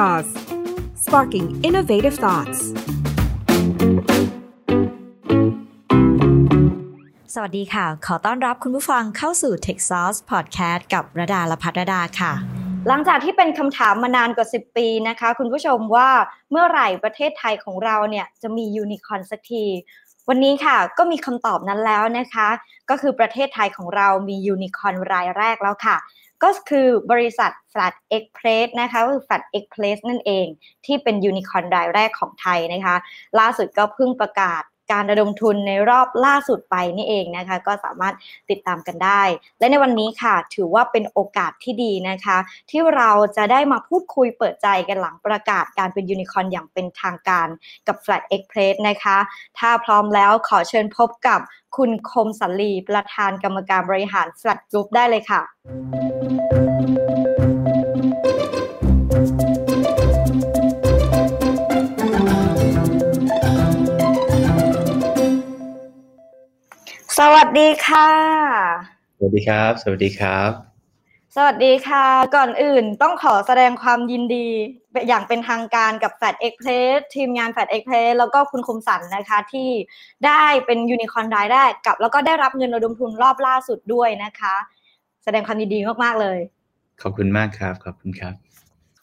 Jaws sparking innovative thoughts สวัสดีค่ะ ขอต้อนรับคุณผู้ฟังเข้าสู่ Tech Sauce Podcast กับระดาละพัฒรดาค่ะ หลังจากที่เป็นคำถามมานานกว่า 10 ปีนะคะ คุณผู้ชมว่าเมื่อไหร่ประเทศไทยของเราเนี่ยจะมียูนิคอนสักทีวันนี้ค่ะก็มีคำตอบนั้นแล้วนะคะ ก็คือประเทศไทยของเรามียูนิคอนรายแรกแล้วค่ะ ก็คือบริษัท Flat Express นะคะก็คือ Flat Express นั่นเอง ที่เป็นยูนิคอนรายแรกของไทยนะคะ ล่าสุดก็เพิ่งประกาศ การระดมทุนในรอบล่าสุดไปนี่เองนะคะ ก็สามารถติดตามกันได้ และในวันนี้ค่ะ ถือว่าเป็นโอกาสที่ดีนะคะ ที่เราจะได้มาพูดคุยเปิดใจกันหลังประกาศการเป็นยูนิคอนอย่างเป็นทางการกับ Flat Express นะคะ ถ้าพร้อมแล้วขอเชิญพบกับคุณคมสันลีประธานกรรมการบริหาร Flat Group ได้เลยค่ะ สวัสดีค่ะ สวัสดีครับ สวัสดีครับ สวัสดีค่ะ ก่อนอื่นต้องขอแสดงความยินดี อย่างเป็นทางการกับแฟดเอ็กเพรสทีมงานแฟดเอ็กเพรสแล้วก็คุณคมสันนะคะที่ได้เป็นยูนิคอนรายได้กับ แล้วก็ได้รับเงินระดมทุนรอบล่าสุดด้วยนะคะ แสดงความยินดีมากๆเลย ขอบคุณมากครับ ขอบคุณครับ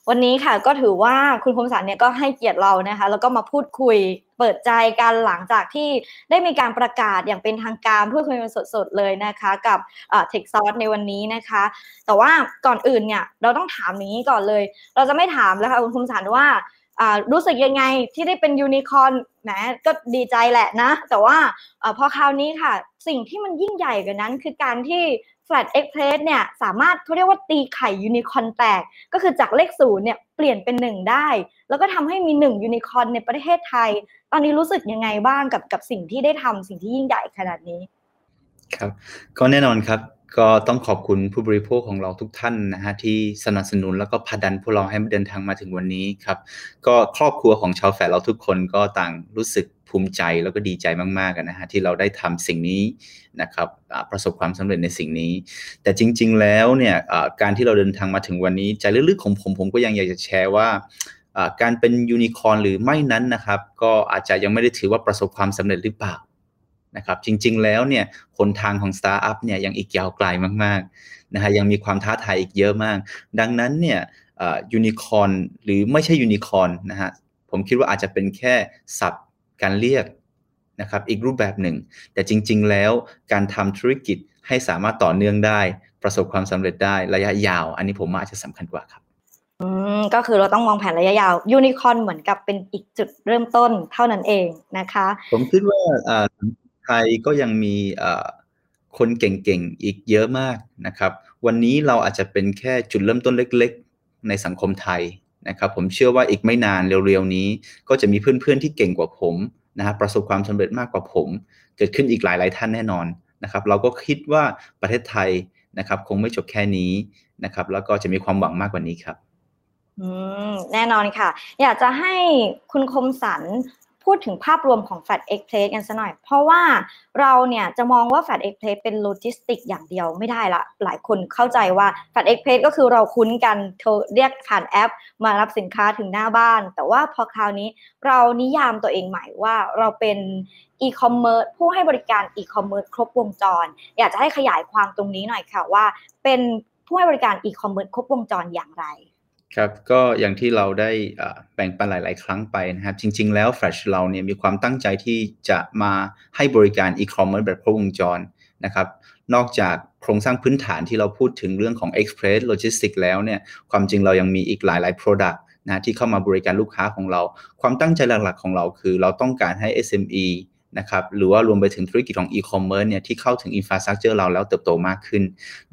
วันนี้ค่ะก็ถือว่าคุณคมสันเนี่ยก็ให้เกียรติเรานะคะ แล้วก็มาพูดคุยเปิดใจกันหลังจากที่ได้มีการประกาศอย่างเป็นทางการเพูดคุยกันสดๆเลยนะคะ กับเทคซอสในวันนี้นะคะ แต่ว่าก่อนอื่นเนี่ยเราต้องถามอย่างนี้ก่อนเลย เราจะไม่ถามแล้วค่ะคุณคมสันว่ารู้สึกยังไงที่ได้เป็นยูนิคอนแหมก็ดีใจแหละนะ แต่ว่าพอคราวนี้ค่ะ สิ่งที่มันยิ่งใหญ่กว่านั้น คือการที่ Flat Express เนี่ยสามารถเขาเรียกว่าตีไข่ยูนิคอนแตก ก็คือจากเลขศูนย์เนี่ยเปลี่ยนเป็นหนึ่งได้ แล้วก็ทำให้มีหนึ่งยูนิคอนในประเทศไทย ตอนนี้รู้สึกยังไงบ้างกับกับสิ่งที่ได้ทำสิ่งที่ยิ่งใหญ่ขนาดนี้ ครับ ก็แน่นอนครับก็ต้องขอบคุณผู้บริโภคของเราทุกท่านนะฮะที่สนับสนุนแล้วก็พดันพวกเราให้เดินทางมาถึงวันนี้ครับ ก็ครอบครัวของชาวแฝดเราทุกคนก็ต่างรู้สึก ภูมิใจแล้วก็ดีใจมากๆนะฮะที่เราได้ทำสิ่งนี้นะครับประสบความสำเร็จในสิ่งนี้ แต่จริง ๆ แล้วเนี่ยการที่เราเดินทางมาถึงวันนี้ใจลึกๆของผมผมก็ยังอยากจะแชร์ว่าการเป็นยูนิคอร์นหรือไม่นั้นนะครับก็อาจจะยังไม่ได้ถือว่าประสบความสำเร็จหรือเปล่านะครับจริงๆแล้วเนี่ยหนทางของสตาร์ทอัพเนี่ยยังอีกยาวไกลมากๆนะฮะยังมีความท้าทายอีกเยอะมาก ดังนั้นเนี่ยยูนิคอร์นหรือไม่ใช่ยูนิคอร์นนะฮะผมคิดว่าอาจจะเป็นแค่ศัพท์ การเรียกนะครับอีกรูปแบบหนึ่ง แต่จริง ๆ แล้วการทำธุรกิจให้สามารถต่อเนื่องได้ ประสบความสำเร็จได้ระยะยาว อันนี้ผมว่าอาจจะสำคัญกว่าครับอืมก็คือเราต้องมองแผนระยะยาวยูนิคอร์นเหมือนกับเป็นอีกจุดเริ่มต้นเท่านั้นเองนะคะ ผมคิดว่าไทยก็ยังมีคนเก่งๆ อีกเยอะมากนะครับ วันนี้เราอาจจะเป็นแค่จุดเริ่มต้นเล็ก ๆ ในสังคมไทย นะครับผมเชื่อว่าอีกไม่นานเร็วๆนี้ ก็จะมีเพื่อนๆที่เก่งกว่าผมนะครับประสบความสำเร็จมากกว่าผม เกิดขึ้นอีกหลายๆท่านแน่นอนนะครับ เราก็คิดว่าประเทศไทยนะครับคงไม่จบแค่นี้นะครับ แล้วก็จะมีความหวังมากกว่านี้ครับอืมแน่นอนค่ะ อยากจะให้คุณคมสัน พูดถึงภาพรวมของ Flash Express กันสักหน่อย เพราะว่าเราเนี่ยจะมองว่า Fat e x p r e s s เป็นโลจิสติกอย่างเดียวไม่ได้ละ หลายคนเข้าใจว่า Fat e x p r e s s ก็คือเราคุ้นกันเรียกผ่านแอป มารับสินค้าถึงหน้าบ้าน แต่ว่าพอคราวนี้เรานิยามตัวเองใหม่ว่าเราเป็นอีคอมเมิร์ซผู้ให้บริการอีคอมเมิร์ซครบวงจร อยากจะให้ขยายความตรงนี้หน่อยค่ะว่า เป็นผู้ให้บริการอีคอมเมิร์ซครบวงจรอย่างไร ครับก็อย่างที่เราได้แบ่งปันหลาย ๆ ครั้งไปนะครับ จริง ๆ แล้ว Flash เราเนี่ยมีความตั้งใจที่จะมาให้บริการอีคอมเมิร์ซแบบครบวงจรนะครับ นอกจากโครงสร้างพื้นฐานที่เราพูดถึงเรื่องของ Express Logistics แล้วเนี่ยความจริงเรายังมีอีกหลาย ๆ Product นะที่เข้ามาบริการลูกค้าของเรา ความตั้งใจหลัก ๆ ของเราคือเราต้องการให้ SME นะครับหรือว่ารวมไปถึงธุรกิจของอีคอมเมิร์ซเนี่ยที่เข้าถึง infrastructure เราแล้วเติบโตมากขึ้น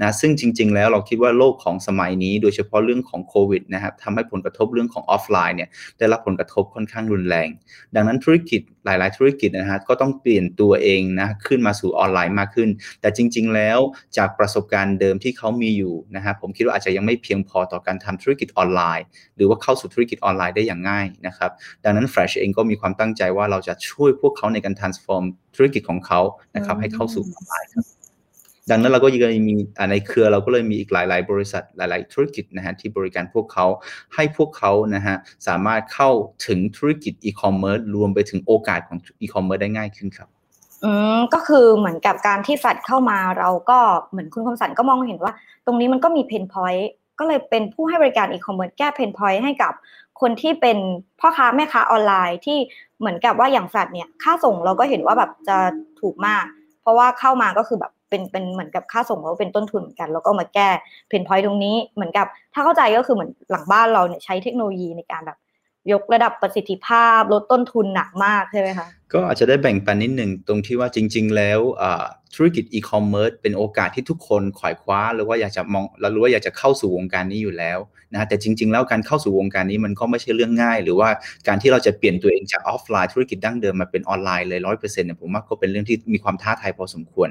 นะซึ่งจริง ๆ แล้วเราคิดว่าโลกของสมัยนี้ โดยเฉพาะเรื่องของโควิดนะครับทำให้ผลกระทบเรื่องของออฟไลน์เนี่ยได้รับผลกระทบค่อนข้างรุนแรง ดังนั้นธุรกิจ หลาย ๆ ธุรกิจนะฮะก็ต้องเปลี่ยนตัวเองนะขึ้นมาสู่ออนไลน์มากขึ้น แต่จริง ๆ แล้วจากประสบการณ์เดิมที่เขามีอยู่นะฮะผมคิดว่าอาจจะยังไม่เพียงพอต่อการทำธุรกิจออนไลน์ หรือว่าเข้าสู่ธุรกิจออนไลน์ได้อย่างง่ายนะครับดังนั้น Fresh เองก็มีความตั้งใจว่าเราจะช่วยพวกเขาในการ transform ธุรกิจของเขานะครับให้เข้าสู่ออนไลน์ครับ ดังนั้นเราก็ยังมีในเครือเราก็เลยมีอีกหลาย ๆ บริษัทหลาย ๆ ธุรกิจนะฮะที่บริการพวกเขาให้พวกเขานะฮะสามารถเข้าถึงธุรกิจอีคอมเมิร์ซรวมไปถึงโอกาสของอีคอมเมิร์ซได้ง่ายขึ้นครับอืมก็คือเหมือนกับการที่แฟดเข้ามาเราก็เหมือนคุณคมสันก็มองเห็นว่า ตรงนี้มันก็มี pain point ก็เลยเป็นผู้ให้บริการอีคอมเมิร์ซแก้ pain point ให้กับคนที่เป็นพ่อค้าแม่ค้าออนไลน์ที่เหมือนกับว่าอย่างแฟดเนี่ยค่าส่งเราก็เห็นว่าแบบจะถูกมาก เพราะว่าเข้ามาก็คือแบบ เป็นเป็นเหมือนกับค่าส่งเราเป็นต้นทุนเหมือนกัน แล้วก็มาแก้ pain point ตรงนี้เหมือนกับ ถ้าเข้าใจก็คือเหมือนหลังบ้านเราเนี่ยใช้เทคโนโลยีในการแบบ ยกระดับประสิทธิภาพ ลดต้นทุนหนักมากใช่ไหมคะก็อาจจะได้แบ่งปันนิดหนึ่งตรงที่ว่าจริง ๆ แล้วธุรกิจอีคอมเมิร์ซเป็นโอกาสที่ทุกคนไขว่คว้า หรือว่าอยากจะมองแล้วรู้ว่าอยากจะเข้าสู่วงการนี้อยู่แล้วนะแต่จริง ๆ แล้วการเข้าสู่วงการนี้มันก็ไม่ใช่เรื่องง่าย หรือว่าการที่เราจะเปลี่ยนตัวเองจากออฟไลน์ธุรกิจดั้งเดิมมาเป็นออนไลน์เลยร้อยเปอร์เซ็นต์เนี่ยผมว่าก็เป็นเรื่องที่มีความท้าทายพอสมควร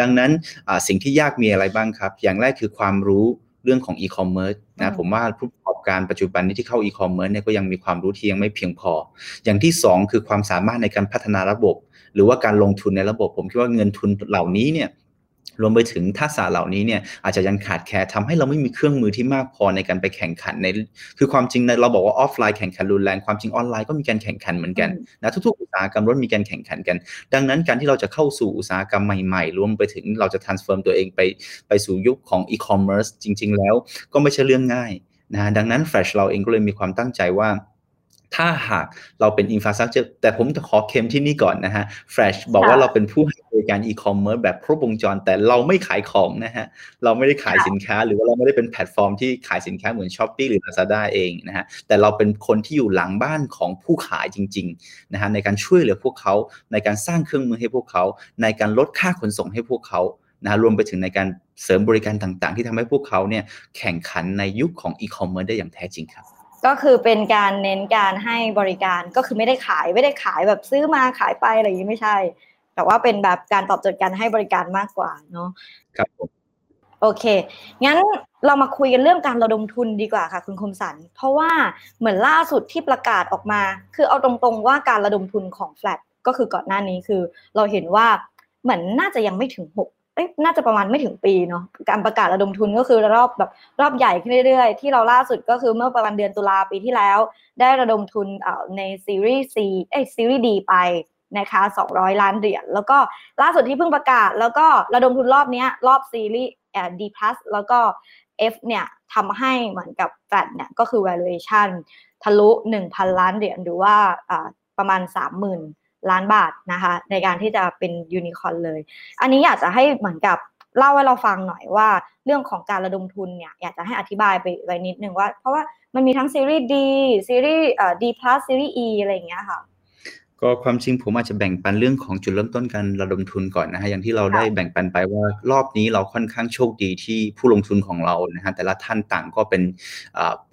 ดังนั้นสิ่งที่ยากมีอะไรบ้างครับ อย่างแรกคือความรู้ เรื่องของอีคอมเมิร์ซนะผมว่าผู้ประกอบการปัจจุบันนี้ที่เข้าอีคอมเมิร์ซเนี่ยก็ยังมีความรู้ที่ยังไม่เพียงพอ อย่างที่ 2 คือความสามารถในการพัฒนาระบบ หรือว่าการลงทุนในระบบ ผมคิดว่าเงินทุนเหล่านี้เนี่ย รวมไปถึงทักษะเหล่านี้เนี่ยอาจจะยังขาดแคลนทำให้เราไม่มีเครื่องมือที่มากพอในการไปแข่งขันใน คือความจริงในเราบอกว่าออฟไลน์แข่งขันรุนแรงความจริงออนไลน์ก็มีการแข่งขันเหมือนกันนะทุกๆอุตสาหกรรมล้วนมีการแข่งขันกัน ดังนั้นการที่เราจะเข้าสู่อุตสาหกรรมใหม่ๆรวมไปถึงเราจะ transform ตัวเองไปไปสู่ยุคของ e-commerce จริง ๆ แล้วก็ไม่ใช่เรื่องง่ายนะดังนั้น Fresh เราเองก็เลยมีความตั้งใจว่า ถ้าหากเราเป็น infrastructure แต่ผมจะขอเค็มที่นี่ก่อนนะฮะ Fresh บอกว่าเราเป็นผู้ให้บริการอีคอมเมิร์ซแบบครบวงจร แต่เราไม่ขายของนะฮะ เราไม่ได้ขายสินค้า หรือว่าเราไม่ได้เป็นแพลตฟอร์มที่ขายสินค้าเหมือน Shopee หรือ Lazada เองนะฮะ แต่เราเป็นคนที่อยู่หลังบ้านของผู้ขายจริงๆนะฮะในการช่วยเหลือพวกเขา ในการสร้างเครื่องมือให้พวกเขา ในการลดค่าขนส่งให้พวกเขานะรวมไปถึงในการเสริมบริการต่างๆ ที่ทำให้พวกเขาเนี่ยแข่งขันในยุคของอีคอมเมิร์ซได้อย่างแท้จริงครับ ก็คือเป็นการเน้นการให้บริการก็คือไม่ได้ขายไม่ได้ขายแบบซื้อมาขายไปอะไรอย่างนี้ไม่ใช่ แต่ว่าเป็นแบบการตอบโจทย์การให้บริการมากกว่าเนาะครับผมโอเค งั้นเรามาคุยกันเรื่องการระดมทุนดีกว่าค่ะ คุณคมสัน เพราะว่าเหมือนล่าสุดที่ประกาศออกมา คือเอาตรงๆว่าการระดมทุนของแฟลตก็คือก่อนหน้านี้คือ เราเห็นว่าเหมือนน่าจะยังไม่ถึงหก น่าจะประมาณไม่ถึงปีเนาะการประกาศระดมทุนก็คือรอบแบบรอบใหญ่ขึ้นเรื่อยๆ ที่เราล่าสุดก็คือเมื่อประมาณเดือนตุลาปีที่แล้ว ได้ระดมทุนในซีรีส์ C เอ้ซีรีส์ D ไปนะคะ200 ล้านเหรียญแล้วก็ล่าสุดที่เพิ่งประกาศ แล้วก็ระดมทุนรอบนี้รอบซีรีส์ D plus แล้วก็ F เนี่ยทำให้เหมือนกับแฟดเนี่ยก็คือ valuation ทะลุ 1,000 ล้านเหรียญหรือว่าประมาณ 30,000 ล้านบาทนะคะ ในการที่จะเป็นยูนิคอนเลย อันนี้อยากจะให้เหมือนกับเล่าให้เราฟังหน่อยว่าเรื่องของการระดมทุนเนี่ยอยากจะให้อธิบายไปไว้นิดนึงว่า เพราะว่ามันมีทั้งซีรีส์ D ซีรีส์เอ่อ D plus ซีรีส์ E อะไรอย่างเงี้ยค่ะก็ความจริงผมอาจจะแบ่งปันเรื่องของจุดเริ่มต้นการระดมทุนก่อนนะฮะอย่างที่เราได้แบ่งปันไปว่ารอบนี้เราค่อนข้างโชคดีที่ผู้ลงทุนของเรานะฮะแต่ละท่านต่างก็เป็น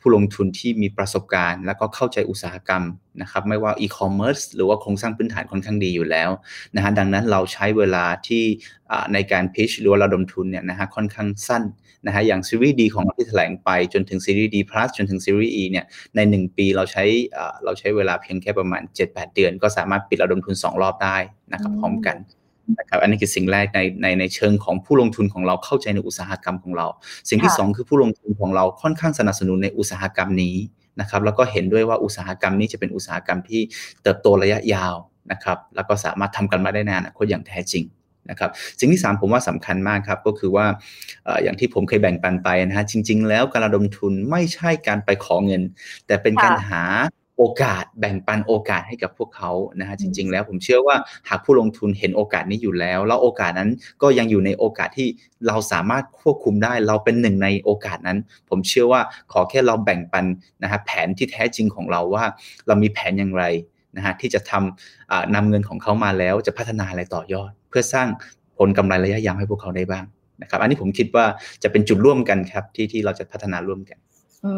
ผู้ลงทุนที่มีประสบการณ์ แล้วก็เข้าใจอุตสาหกรรมนะครับไม่ว่าอีคอมเมิร์ซหรือว่าโครงสร้างพื้นฐานค่อนข้างดีอยู่แล้วนะฮะดังนั้นเราใช้เวลาที่ในการพิชหรือว่าระดมทุนเนี่ยนะฮะค่อนข้างสั้นนะฮะอย่างซีรีส์ดีของเราที่แถลงไปจนถึงซีรีส์ดีพลัสจนถึงซีรีส์ E เนี่ยใน 1 ปีเราใช้เราใช้เวลาเพียงแค่ประมาณ 7-8 เดือน ก็สามารถปิดระดมทุน 2 รอบได้นะครับพร้อมกัน นะครับอันนี้คือสิ่งแรกในในในเชิงของผู้ลงทุนของเราเข้าใจในอุตสาหกรรมของเรา สิ่งที่ 2 คือผู้ลงทุนของเราค่อนข้างสนับสนุนในอุตสาหกรรมนี้นะครับแล้วก็เห็นด้วยว่าอุตสาหกรรมนี้จะเป็นอุตสาหกรรมที่เติบโตระยะยาวนะครับแล้วก็สามารถทำกันมาได้นานคนอย่างแท้จริงนะครับสิ่งที่ 3 ผมว่าสำคัญมากครับ ก็คือว่าอย่างที่ผมเคยแบ่งปันไปนะฮะจริง ๆ แล้วการระดมทุนไม่ใช่การไปขอเงิน แต่เป็นการหา โอกาสแบ่งปันโอกาสให้กับพวกเขานะฮะจริง ๆ แล้วผมเชื่อว่าหากผู้ลงทุนเห็นโอกาสนี้อยู่แล้ว แล้วโอกาสนั้นก็ยังอยู่ในโอกาสที่เราสามารถควบคุมได้ เราเป็นหนึ่งในโอกาสนั้น ผมเชื่อว่าขอแค่เราแบ่งปันนะฮะแผนที่แท้จริงของเราว่า เรามีแผนอย่างไรนะฮะที่จะทำนำเงินของเขามาแล้วจะพัฒนาอะไรต่อยอด เพื่อสร้างผลกำไรระยะยาวให้พวกเขาได้บ้างนะครับ อันนี้ผมคิดว่าจะเป็นจุดร่วมกันครับที่ที่เราจะพัฒนาร่วมกัน อื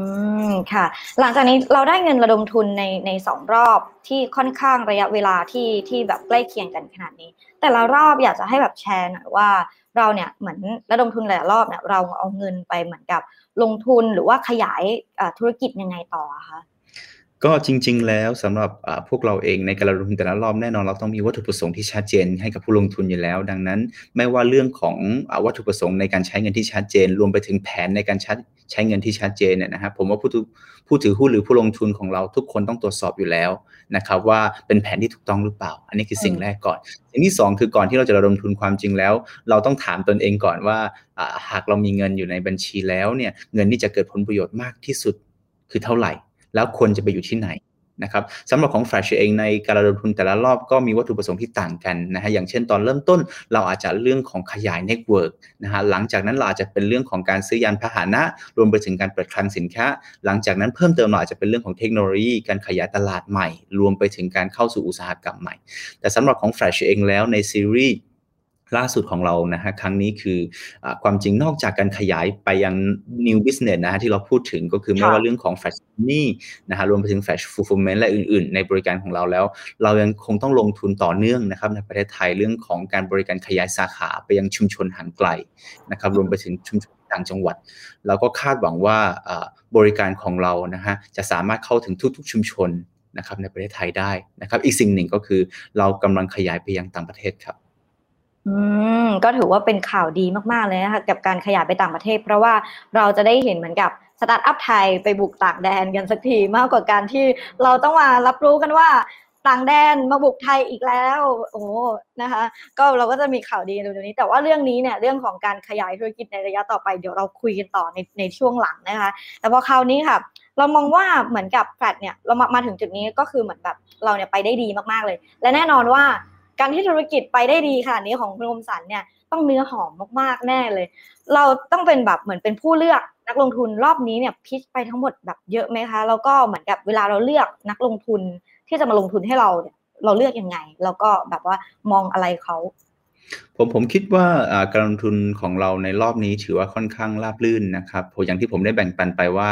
มค่ะ หลังจากนี้เราได้เงินระดมทุนในในสองรอบที่ค่อนข้างระยะเวลาที่ที่แบบใกล้เคียงกันขนาดนี้ แต่ละรอบอยากจะให้แบบแชร์หน่อยว่าเราเนี่ยเหมือนระดมทุนหลายรอบเนี่ยเราเอาเงินไปเหมือนกับลงทุนหรือว่าขยายธุรกิจยังไงต่อคะ ก็จริง ๆ แล้วสำหรับพวกเราเองในการลงทุนแต่ละรอบแน่นอนเราต้องมีวัตถุประสงค์ที่ชัดเจนให้กับผู้ลงทุนอยู่แล้ว ดังนั้น ไม่ว่าเรื่องของวัตถุประสงค์ในการใช้เงินที่ชัดเจน รวมไปถึงแผนในการใช้เงินที่ชัดเจนเนี่ยนะครับผมว่าผู้ผู้ถือหุ้นหรือผู้ลงทุนของเราทุกคนต้องตรวจสอบอยู่แล้วนะครับว่าเป็นแผนที่ถูกต้องหรือเปล่า อันนี้คือสิ่งแรกก่อนสิ่งที่ 2 คือก่อนที่เราจะระดมทุนความจริงแล้ว เราต้องถามตนเองก่อนว่าหากเรามีเงินอยู่ในบัญชีแล้วเนี่ยเงินที่จะเกิดผลประโยชน์มากที่สุดคือเท่าไหร่ แล้วควรจะไปอยู่ที่ไหนนะครับสำหรับของ Flash เองในการระดมทุนแต่ละรอบก็มีวัตถุประสงค์ที่ต่างกันนะฮะอย่างเช่นตอนเริ่มต้นเราอาจจะเรื่องของขยาย network นะฮะหลังจากนั้นเราอาจจะเป็นเรื่องของการซื้อยานพาหนะรวมไปถึงการเปิดคลังสินค้า หลังจากนั้นเพิ่มเติมเราอาจจะเป็นเรื่องของเทคโนโลยี การขยายตลาดใหม่ รวมไปถึงการเข้าสู่อุตสาหกรรมใหม่ แต่สำหรับของ Flash เองแล้วในซีรีส์ ล่าสุดของเรานะฮะครั้งนี้คืออความจริงนอกจากการขยายไปยัง new business นะฮะที่เราพูดถึงก็คือไม่ว่าเรื่องของ flash นี่นะฮะรวมไปถึง flash fulfillment และอื่นๆ ในบริการของเราแล้ว เรายังคงต้องลงทุนต่อเนื่องนะครับในประเทศไทยเรื่องของการบริการขยายสาขาไปยังชุมชนห่างไกลนะครับรวมไปถึงชุมชนต่างจังหวัด เราก็คาดหวังว่าบริการของเรานะฮะจะสามารถเข้าถึงทุก ๆ ชุมชนนะครับในประเทศไทยได้นะครับอีกสิ่งหนึ่งก็คือเรากำลังขยายไปยังต่างประเทศครับ อืม ก็ถือว่าเป็นข่าวดีมาก ๆ เลยนะคะกับการขยายไปต่างประเทศ เพราะว่าเราจะได้เห็นเหมือนกับสตาร์ทอัพไทยไปบุกต่างแดนกันสักทีมากกว่าการที่เราต้องมารับรู้กันว่าต่างแดนมาบุกไทยอีกแล้ว โอ้นะคะ ก็เราก็จะมีข่าวดีในนี้ แต่ว่าเรื่องนี้เนี่ยเรื่องของการขยายธุรกิจในระยะต่อไปเดี๋ยวเราคุยกันต่อในในช่วงหลังนะคะ แต่พอคราวนี้ค่ะเรามองว่าเหมือนกับแฟดเนี่ยเรามามาถึงจุดนี้ก็คือเหมือนแบบเราเนี่ยไปได้ดีมากๆเลย และแน่นอนว่า การที่ธุรกิจไปได้ดีค่ะนี้ของคุณคมสันเนี่ยต้องเนื้อหอมมากๆแน่เลย เราต้องเป็นแบบเหมือนเป็นผู้เลือกนักลงทุนรอบนี้เนี่ยพิชไปทั้งหมดแบบเยอะไหมคะแล้วก็เหมือนกับเวลาเราเลือกนักลงทุนที่จะมาลงทุนให้เราเนี่ยเราเลือกยังไง แล้วก็แบบว่ามองอะไรเขา ผมผมคิดว่าการลงทุนของเราในรอบนี้ถือว่าค่อนข้างราบรื่นนะครับอย่างที่ผมได้แบ่งปันไปว่า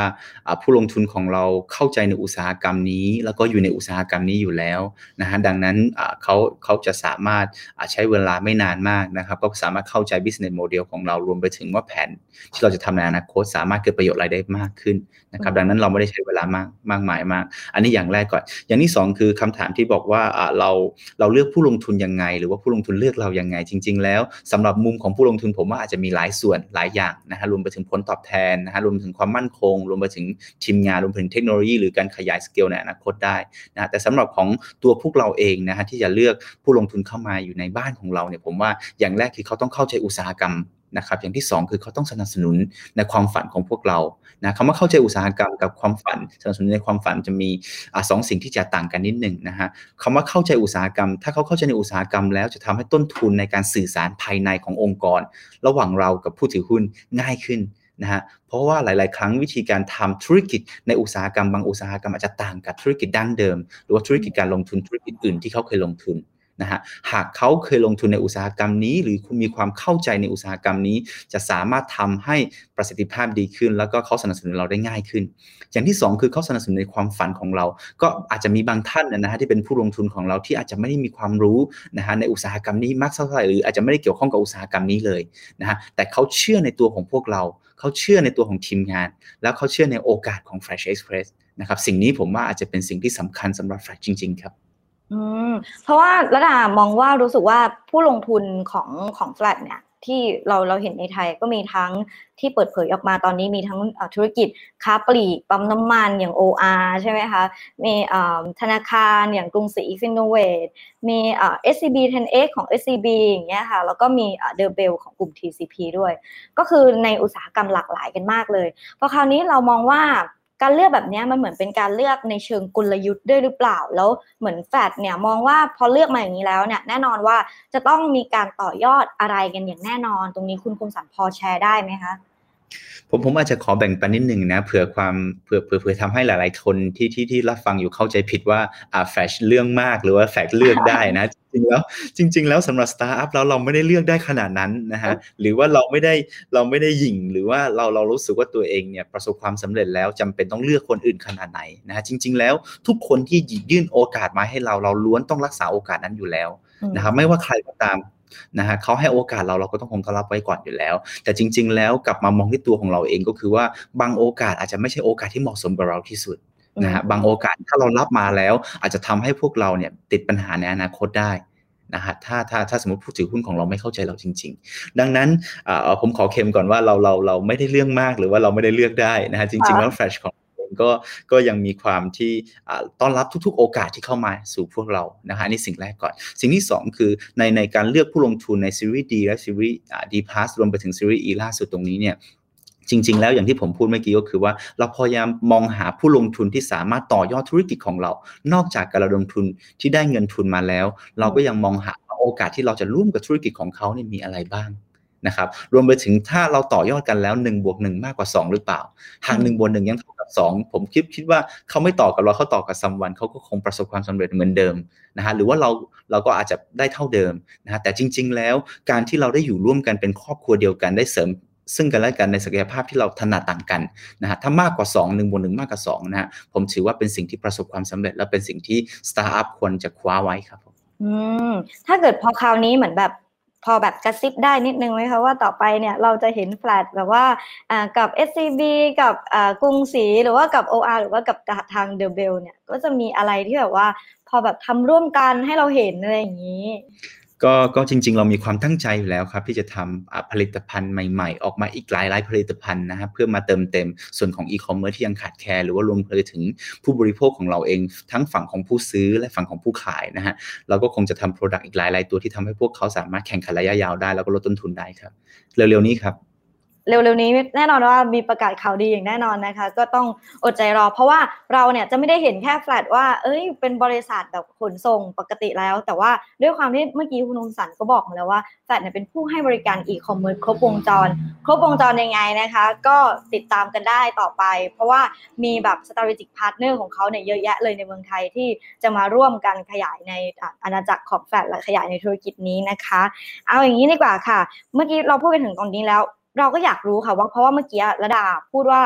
ผู้ลงทุนของเราเข้าใจในอุตสาหกรรมนี้ แล้วก็อยู่ในอุตสาหกรรมนี้อยู่แล้วนะฮะดังนั้นเขาเขาจะสามารถใช้เวลาไม่นานมากนะครับก็สามารถเข้าใจ business model ของเรารวมไปถึงว่าแผน ที่เราจะทำในอนาคตสามารถเกิดประโยชน์อะไรได้มากขึ้นนะครับดังนั้นเราไม่ได้ใช้เวลามากมากมายมาก อันนี้อย่างแรกก่อน อย่างที่ 2 คือคำถามที่บอกว่าเราเราเลือกผู้ลงทุนยังไง หรือว่าผู้ลงทุนเลือกเรายังไงจริงๆ แล้วสำหรับมุมของผู้ลงทุนผมว่าอาจจะมีหลายส่วนหลายอย่างนะฮะรวมไปถึงผลตอบแทนนะฮะรวมถึงความมั่นคง รวมไปถึงทีมงานรวมถึงเทคโนโลยี หรือการขยายสเกลในอนาคตได้นะแต่สำหรับของตัวพวกเราเองนะฮะที่จะเลือกผู้ลงทุนเข้ามาอยู่ในบ้านของเราเนี่ยผมว่าอย่างแรกคือเขาต้องเข้าใจอุตสาหกรรม นะครับอย่างที่ 2 คือเขาต้องสนับสนุนในความฝันของพวกเรานะคำว่าเข้าใจอุตสาหกรรมกับความฝันสนับสนุนในความฝันจะมีอสองสิ่งที่จะต่างกันนิดหนึ่งนะฮะคำว่าเข้าใจอุตสาหกรรม ถ้าเขาเข้าใจในอุตสาหกรรมแล้วจะทำให้ต้นทุนในการสื่อสารภายในขององค์กร ระหว่างเรากับผู้ถือหุ้นง่ายขึ้นนะฮะเพราะว่าหลาย ๆ ครั้งวิธีการทำธุรกิจในอุตสาหกรรมบางอุตสาหกรรมอาจจะต่างกับธุรกิจดั้งเดิม หรือว่าธุรกิจการลงทุนธุรกิจอื่นที่เขาเคยลงทุน นะฮะหากเขาเคยลงทุนในอุตสาหกรรมนี้ หรือคุณมีความเข้าใจในอุตสาหกรรมนี้ จะสามารถทำให้ประสิทธิภาพดีขึ้น แล้วก็เขาสนับสนุนเราได้ง่ายขึ้น อย่างที่ 2 คือเขาสนับสนุนในความฝันของเรา ก็อาจจะมีบางท่านนะฮะที่เป็นผู้ลงทุนของเราที่อาจจะไม่ได้มีความรู้นะฮะในอุตสาหกรรมนี้มากเท่าไหร่หรืออาจจะไม่ได้เกี่ยวข้องกับอุตสาหกรรมนี้เลยนะฮะแต่เขาเชื่อในตัวของพวกเรา เขาเชื่อในตัวของทีมงาน แล้วเขาเชื่อในโอกาสของ Fresh Express นะครับสิ่งนี้ผมว่าอาจจะเป็นสิ่งที่สำคัญสำหรับ Fresh จริง ๆ ครับ อืมเพราะว่าระดามองว่ารู้สึกว่าผู้ลงทุนของของแฟลตเนี่ย ที่เราเราเห็นในไทยก็มีทั้งที่เปิดเผยออกมาตอนนี้มีทั้งธุรกิจค้าปลีกปั๊มน้ำมันอย่าง OR ใช่ไหมคะ มีธนาคารอย่างกรุงศรี Finnovate มี SCB 10X ของ SCB อย่างเงี้ยค่ะ แล้วก็มี Durbell ของกลุ่ม TCP ด้วย ก็คือในอุตสาหกรรมหลากหลายกันมากเลยพอคราวนี้เรามองว่า การเลือกแบบนี้มันเหมือนเป็นการเลือกในเชิงกลยุทธ์ด้วยหรือเปล่า แล้วเหมือนแฟดเนี่ยมองว่าพอเลือกมาอย่างนี้แล้วเนี่ยแน่นอนว่าจะต้องมีการต่อยอดอะไรกันอย่างแน่นอน ตรงนี้คุณคมสันพอแชร์ได้ไหมคะ ผมผมอาจจะขอแบ่งปันนิดหนึ่งนะเผื่อความเผื่อเผื่อเผื่อทำให้หลาย ๆ คนที่ที่ที่รับฟังอยู่เข้าใจผิดว่าอ่าแฟชเรื่องมากหรือว่าแฟกเลือกได้นะจริงแล้วจริง ๆ แล้วสำหรับสตาร์ทอัพแล้วเราไม่ได้เลือกได้ขนาดนั้นนะฮะหรือว่าเราไม่ได้เราไม่ได้หยิ่งหรือว่าเราเรารู้สึกว่าตัวเองเนี่ยประสบความสำเร็จแล้วจำเป็นต้องเลือกคนอื่นขนาดไหนนะฮะจริง ๆ แล้วทุกคนที่หยิบยื่นโอกาสมาให้เราเราล้วนต้องรักษาโอกาสนั้นอยู่แล้วนะครับไม่ว่าใครก็ตาม นะฮะเขาให้โอกาสเราเราก็ต้องคงต้อนรับไว้ก่อนอยู่แล้ว แต่จริง ๆ แล้วกลับมามองที่ตัวของเราเองก็คือว่าบางโอกาสอาจจะไม่ใช่โอกาสที่เหมาะสมกับเราที่สุดนะฮะบางโอกาสถ้าเรารับมาแล้ว อาจจะทำให้พวกเราเนี่ยติดปัญหาในอนาคตได้นะฮะถ้าถ้าถ้าสมมติผู้ถือหุ้นของเราไม่เข้าใจเราจริง ๆ ดังนั้นผมขอเค็มก่อนว่าเราเราเราไม่ได้เรื่องมากหรือว่าเราไม่ได้เลือกได้นะฮะจริงๆแล้วแฟชของ ก็ก็ยังมีความที่ต้อนรับทุก ๆ โอกาสที่เข้ามาสู่พวกเรานะฮะนี่สิ่งแรกก่อน สิ่งที่ 2 คือในในการเลือกผู้ลงทุนในซีรีส์ดีและซีรีส์ดีพาสรวมไปถึงซีรีส์อีล่าสุดตรงนี้เนี่ยจริง ๆ แล้วอย่างที่ผมพูดเมื่อกี้ก็คือว่า เราพยายามมองหาผู้ลงทุนที่สามารถต่อยอดธุรกิจของเรา นอกจากการระดมทุนที่ได้เงินทุนมาแล้ว เราก็ยังมองหาโอกาสที่เราจะร่วมกับธุรกิจของเขาเนี่ยมีอะไรบ้างนะครับรวมไปถึงถ้าเราต่อยอดกันแล้ว1บวก1มากกว่า 2 หรือเปล่า หาก1บวก1ยังเท่า กับ 2 ผมคิดคิดว่าเขาไม่ต่อกับเราเขาต่อกับซัมวันเขาก็คงประสบความสำเร็จเหมือนเดิมนะฮะหรือว่าเราเราก็อาจจะได้เท่าเดิมนะฮะแต่จริง ๆ แล้วการที่เราได้อยู่ร่วมกันเป็นครอบครัวเดียวกันได้เสริมซึ่งกันและกันในศักยภาพที่เราถนัดต่างกันนะฮะถ้ามากกว่า 2 1บวก1มากกว่า2นะฮะผมถือว่าเป็นสิ่งที่ประสบความสำเร็จ และเป็นสิ่งที่สตาร์ทอัพควรจะคว้าไว้ครับผมอืมถ้าเกิดพอคราวนี้เหมือนแบบ พอแบบกระซิบได้นิดนึงไหมคะว่าต่อไปเนี่ยเราจะเห็นแฟลตแบบว่ากับ SCB กับกรุงศรีหรือว่ากับ OR หรือว่ากับทาง Durbell เนี่ยก็จะมีอะไรที่แบบว่าพอแบบทำร่วมกันให้เราเห็นอะไรอย่างนี้ ก็ก็จริง ๆ เรามีความตั้งใจอยู่แล้วครับ ที่จะทำผลิตภัณฑ์ใหม่ๆ ออกมาอีกหลายๆผลิตภัณฑ์นะครับเพื่อมาเติมเต็มส่วนของอีคอมเมิร์ซที่ยังขาดแคลนหรือว่ารวมไปถึงผู้บริโภคของเราเอง ทั้งฝั่งของผู้ซื้อและฝั่งของผู้ขายนะฮะเราก็คงจะทำ product อีกหลายๆ ตัวที่ทำให้พวกเขาสามารถแข่งขันระยะยาวได้ แล้วก็ลดต้นทุนได้ครับ เร็วๆนี้ครับ เร็วๆนี้แน่นอนว่ามีประกาศข่าวดีอย่างแน่นอนนะคะ ก็ต้องอดใจรอ เพราะว่าเราเนี่ยจะไม่ได้เห็นแค่แฟลตว่า เอ้ย เป็นบริษัทแบบขนส่งปกติแล้ว แต่ว่าด้วยความที่เมื่อกี้คุณคมสันก็บอกมาแล้วว่าแฟลตเนี่ยเป็นผู้ให้บริการอีคอมเมิร์ซครบวงจร ครบวงจรยังไงนะคะ ก็ติดตามกันได้ต่อไป เพราะว่ามีแบบ strategic partner ของเขาเนี่ยเยอะแยะเลยในเมืองไทยที่จะมาร่วมกันขยายในอาณาจักรของแฟลตและขยายในธุรกิจนี้นะคะ เอาอย่างนี้ดีกว่าค่ะ เมื่อกี้เราพูดกันถึงตรงนี้แล้ว เราก็อยากรู้ค่ะว่าเพราะว่าเมื่อกี้ระดาพูดว่า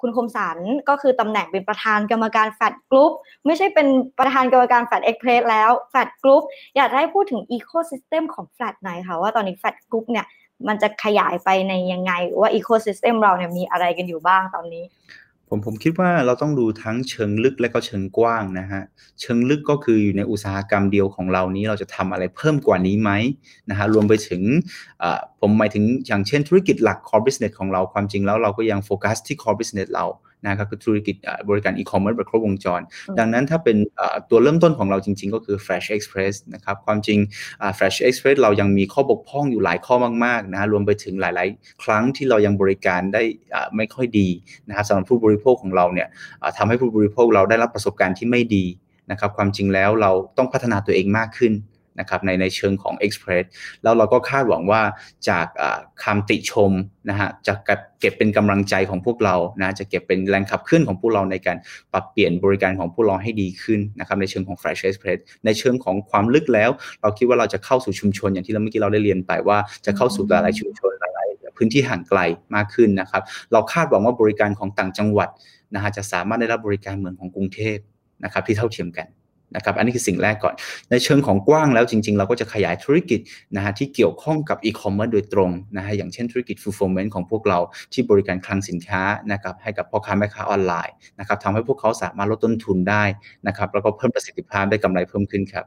คุณคมสันก็คือตำแหน่งเป็นประธานกรรมการ Flash Group ไม่ใช่เป็นประธานกรรมการ Flash Express แล้ว Flash Group อยากให้พูดถึง ecosystem ของแฟดหน่อยค่ะว่าตอนนี้ Flash Group เนี่ยมันจะขยายไปในยังไง ว่า ecosystem เราเนี่ยมีอะไรกันอยู่บ้างตอนนี้ ผมผมคิดว่าเราต้องดูทั้งเชิงลึกและก็เชิงกว้างนะฮะเชิงลึกก็คืออยู่ในอุตสาหกรรมเดียวของเรานี้เราจะทำอะไรเพิ่มกว่านี้ไหมนะฮะรวมไปถึงผมหมายถึงอย่างเช่นธุรกิจหลัก core business ของเราความจริงแล้วเราก็ยังโฟกัสที่ core business เรา นะครับคือธุรกิจบริการอีคอมเมิร์ซแบบครบวงจร ดังนั้นถ้าเป็นตัวเริ่มต้นของเราจริง ๆ ก็คือ Flash Express นะครับความจริง Flash Express เรายังมีข้อบกพร่องอยู่หลายข้อมากๆนะรวมไปถึงหลาย ๆ ครั้งที่เรายังบริการได้ไม่ค่อยดีนะครับสำหรับผู้บริโภคของเราเนี่ยทำให้ผู้บริโภคเราได้รับประสบการณ์ที่ไม่ดีนะครับความจริงแล้วเราต้องพัฒนาตัวเองมากขึ้น นะครับในในเชิงของ Express แล้วเราก็คาดหวังว่าจากคำติชมนะฮะจะเก็บเป็นกำลังใจของพวกเรานะจะเก็บเป็นแรงขับเคลื่อนของพวกเราในการปรับเปลี่ยนบริการของพวกเราให้ดีขึ้นนะครับในเชิงของ Fresh Express ในเชิงของความลึกแล้ว เราคิดว่าเราจะเข้าสู่ชุมชนอย่างที่เราเมื่อกี้เราได้เรียนไปว่าจะเข้าสู่หลายๆชุมชนหลายๆพื้นที่ห่างไกลมากขึ้นนะครับ เราคาดหวังว่าบริการของต่างจังหวัดนะฮะจะสามารถได้รับบริการเหมือนของกรุงเทพนะครับที่เท่าเทียมกัน นะครับอันนี้คือสิ่งแรกก่อน ในเชิงของกว้างแล้วจริง ๆ เราก็จะขยายธุรกิจนะฮะที่เกี่ยวข้องกับอีคอมเมิร์ซโดยตรงนะฮะอย่างเช่นธุรกิจ fulfillment ของพวกเราที่บริการคลังสินค้านะครับให้กับพ่อค้าแม่ค้าออนไลน์นะครับทำให้พวกเขาสามารถลดต้นทุนได้นะครับแล้วก็เพิ่มประสิทธิภาพได้กำไรเพิ่มขึ้นครับ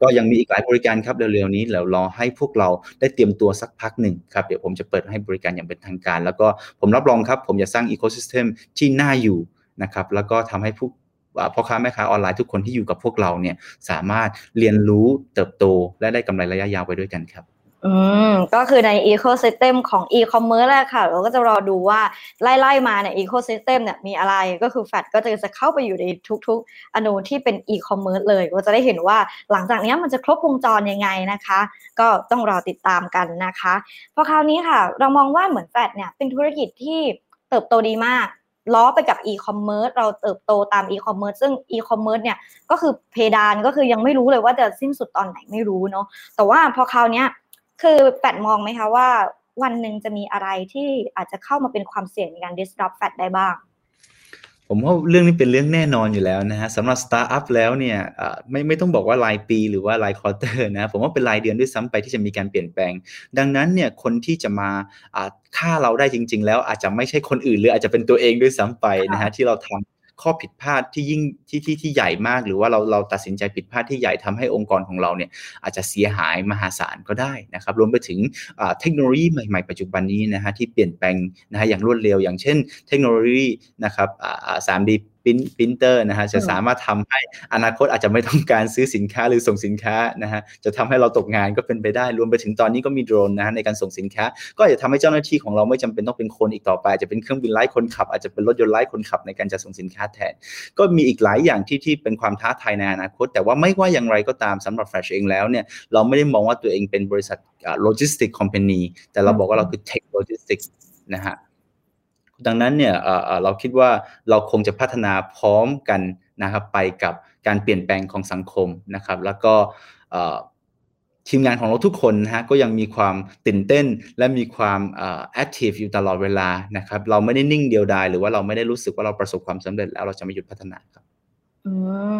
ก็ยังมีอีกหลายบริการครับเร็วๆนี้แล้วรอให้พวกเราได้เตรียมตัวสักพักหนึ่งครับเดี๋ยวผมจะเปิดให้บริการอย่างเป็นทางการ แล้วก็ผมรับรองครับผมจะสร้าง ecosystem ที่น่าอยู่นะครับแล้วก็ทำให้ผู้ พ่อค้าแม่ค้าออนไลน์ทุกคนที่อยู่กับพวกเราเนี่ยสามารถเรียนรู้เติบโตและได้กำไรระยะยาวไปด้วยกันครับอืมก็คือใน ecosystem ของอีคอมเมิร์ซแหละค่ะ เราก็จะรอดูว่าไล่ๆมาใน ecosystem เนี่ยมีอะไรก็คือแฟดก็จะจะเข้าไปอยู่ในทุกๆ อณูที่เป็นอีคอมเมิร์ซเลย ก็จะได้เห็นว่าหลังจากนี้มันจะครบวงจรยังไงนะคะ ก็ต้องรอติดตามกันนะคะพอคราวนี้ค่ะ เรามองว่าเหมือนแฟดเนี่ยเป็นธุรกิจที่เติบโตดีมาก ล้อไปกับอีคอมเมิร์ซเราเติบโตตามอีคอมเมิร์ซซึ่งอีคอมเมิร์ซเนี่ยก็คือเพดานก็คือยังไม่รู้เลยว่าจะสิ้นสุดตอนไหนไม่รู้เนาะแต่ว่าพอคราวนี้คือแปดมองไหมคะว่าวันหนึ่งจะมีอะไรที่อาจจะเข้ามาเป็นความเสี่ยงในการ disrupt แฟดได้บ้าง ผมว่าเรื่องนี้เป็นเรื่องแน่นอนอยู่แล้วนะฮะสำหรับสตาร์ทอัพแล้วเนี่ยไม่ไม่ต้องบอกว่ารายปีหรือว่าราย quarter นะผมว่าเป็นรายเดือนด้วยซ้ำไปที่จะมีการเปลี่ยนแปลง ดังนั้นเนี่ยคนที่จะมาฆ่าเราได้จริง ๆ แล้วอาจจะไม่ใช่คนอื่นหรืออาจจะเป็นตัวเองด้วยซ้ำไปนะฮะที่เราทำ ข้อผิดพลาดที่ยิ่งที่ที่ที่ใหญ่มาก หรือว่าเราเราตัดสินใจผิดพลาดที่ใหญ่ทำให้องค์กรของเราเนี่ยอาจจะเสียหายมหาศาลก็ได้นะครับรวมไปถึงเทคโนโลยีใหม่ๆปัจจุบันนี้นะฮะที่เปลี่ยนแปลงนะฮะอย่างรวดเร็ว อย่างเช่น เทคโนโลยีนะครับ 3D พิมพ์พิมพ์เตอร์นะฮะจะสามารถทำให้อนาคตอาจจะไม่ต้องการซื้อสินค้าหรือส่งสินค้านะฮะจะทำให้เราตกงานก็เป็นไปได้รวมไปถึงตอนนี้ก็มีโดรนนะฮะในการส่งสินค้า ก็จะทำให้เจ้าหน้าที่ของเราไม่จำเป็นต้องเป็นคนอีกต่อไปจะเป็นเครื่องบินไร้คนขับ อาจจะเป็นรถยนต์ไร้คนขับในการจะส่งสินค้าแทน ก็มีอีกหลายอย่างที่ที่เป็นความท้าทายในอนาคต แต่ว่าไม่ว่าอย่างไรก็ตามสำหรับ Flash เองแล้วเนี่ยเราไม่ได้มองว่าตัวเองเป็นบริษัทlogistic company แต่เราบอกว่าเราคือ tech logistic นะฮะ ดังนั้นเนี่ยเราคิดว่าเราคงจะพัฒนาพร้อมกันนะครับไปกับการเปลี่ยนแปลงของสังคมนะครับ แล้วก็ทีมงานของเราทุกคนนะฮะก็ยังมีความตื่นเต้นและมีความ active อยู่ตลอดเวลานะครับ เราไม่ได้นิ่งเดียวดายหรือว่าเราไม่ได้รู้สึกว่าเราประสบความสำเร็จแล้วเราจะไม่หยุดพัฒนาครับ อื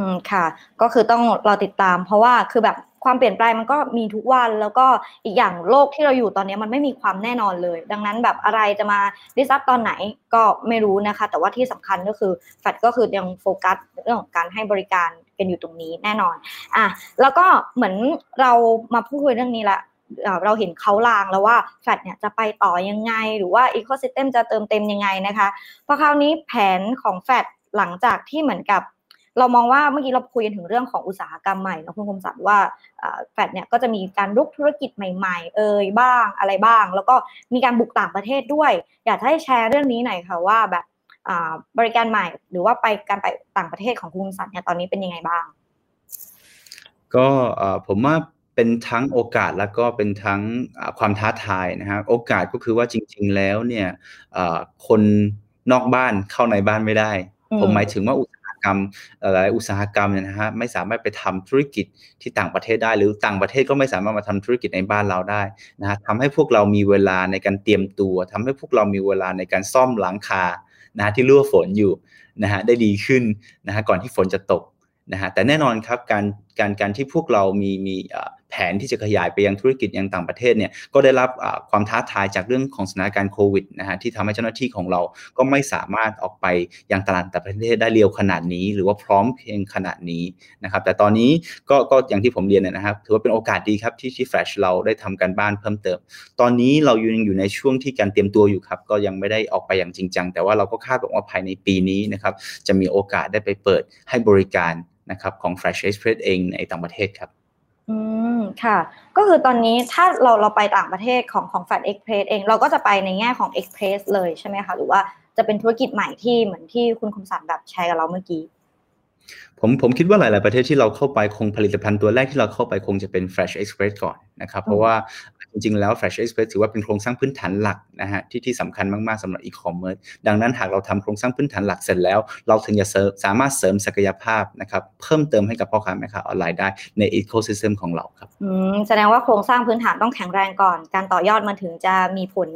มค่ะ ก็คือต้องรอติดตามเพราะว่าคือแบบ ความเปลี่ยนแปลงมันก็มีทุกวัน แล้วก็อีกอย่างโลกที่เราอยู่ตอนนี้มันไม่มีความแน่นอนเลย ดังนั้นแบบอะไรจะมา disrupt ตอนไหนก็ไม่รู้นะคะ แต่ว่าที่สำคัญก็คือแฟดก็คือยังโฟกัสเรื่องของการให้บริการกันอยู่ตรงนี้แน่นอนอะแล้วก็เหมือนเรามาพูดคุยเรื่องนี้ละเราเห็นเค้าลางแล้วว่าแฟดเนี่ยจะไปต่อยังไง หรือว่า ecosystem จะเติมเต็มยังไงนะคะพอคราวนี้แผนของแฟดหลังจากที่เหมือนกับ เรามองว่าเมื่อกี้เราคุยกันถึงเรื่องของอุตสาหกรรมใหม่นะคุณคมสันว่าแฟดเนี่ยก็จะมีการลุกธุรกิจใหม่ ๆ เอ่ยบ้างอะไรบ้าง แล้วก็มีการบุกต่างประเทศด้วย อยากให้แชร์เรื่องนี้หน่อยค่ะว่าแบบบริการใหม่ หรือว่าไปการไปต่างประเทศของคุณสันเนี่ยตอนนี้เป็นยังไงบ้าง ก็ผมว่าเป็นทั้งโอกาสแล้วก็เป็นทั้งความท้าทายนะฮะโอกาสก็คือว่าจริง ๆ แล้วเนี่ยคนนอกบ้านเข้าในบ้านไม่ได้ ผมหมายถึงว่าอุต กรรมหลายอุตสาหกรรมเนี่ยนะฮะไม่สามารถไปทำธุรกิจที่ต่างประเทศได้ หรือต่างประเทศก็ไม่สามารถมาทำธุรกิจในบ้านเราได้นะฮะทำให้พวกเรามีเวลาในการเตรียมตัวทำให้พวกเรามีเวลาในการซ่อมหลังคานะฮะที่รั่วฝนอยู่นะฮะได้ดีขึ้นนะฮะก่อนที่ฝนจะตกนะฮะแต่แน่นอนครับการการการที่พวกเรามีมี แผนที่จะขยายไปยังธุรกิจยังต่างประเทศเนี่ยก็ได้รับความท้าทายจากเรื่องของสถานการณ์โควิดนะฮะที่ทำให้เจ้าหน้าที่ของเราก็ไม่สามารถออกไปยังตลาดต่างประเทศได้เร็วขนาดนี้ หรือว่าพร้อมเพียงขนาดนี้นะครับแต่ตอนนี้ก็ก็อย่างที่ผมเรียนนะครับถือว่าเป็นโอกาสดีครับที่ที่แฟลชเราได้ทำการบ้านเพิ่มเติม ตอนนี้เรายังอยู่ในช่วงที่การเตรียมตัวอยู่ครับก็ยังไม่ได้ออกไปอย่างจริงจังแต่ว่าเราก็คาดหวังว่าภายในปีนี้นะครับจะมีโอกาสได้ไปเปิดให้บริการนะครับของ Fresh Express เองในต่างประเทศครับ อืมค่ะ ก็คือตอนนี้ถ้าเราเราไปต่างประเทศของของ Fat Express เอง เราก็จะไปในแง่ของ Express เลยใช่ไหมคะ หรือว่าจะเป็นธุรกิจใหม่ที่เหมือนที่คุณคมสันแบบแชร์กับเราเมื่อกี้ผมผมคิดว่าหลาย ๆ ประเทศที่เราเข้าไปคงผลิตภัณฑ์ตัวแรกที่เราเข้าไปคงจะเป็น Fresh Express ก่อนนะครับ เพราะว่า จริงๆ แล้ว Fresh Express ถือว่าเป็นโครงสร้างพื้นฐานหลักนะฮะที่ที่สำคัญมากๆสำหรับอีคอมเมิร์ซดังนั้นหากเราทำโครงสร้างพื้นฐานหลักเสร็จแล้ว เราถึงจะสามารถเสริมศักยภาพนะครับเพิ่มเติมให้กับพ่อค้าแม่ค้าออนไลน์ได้ใน ecosystem ของเราครับแสดงว่าโครงสร้างพื้นฐานต้องแข็งแรงก่อน การต่อยอดมันถึงจะมีผล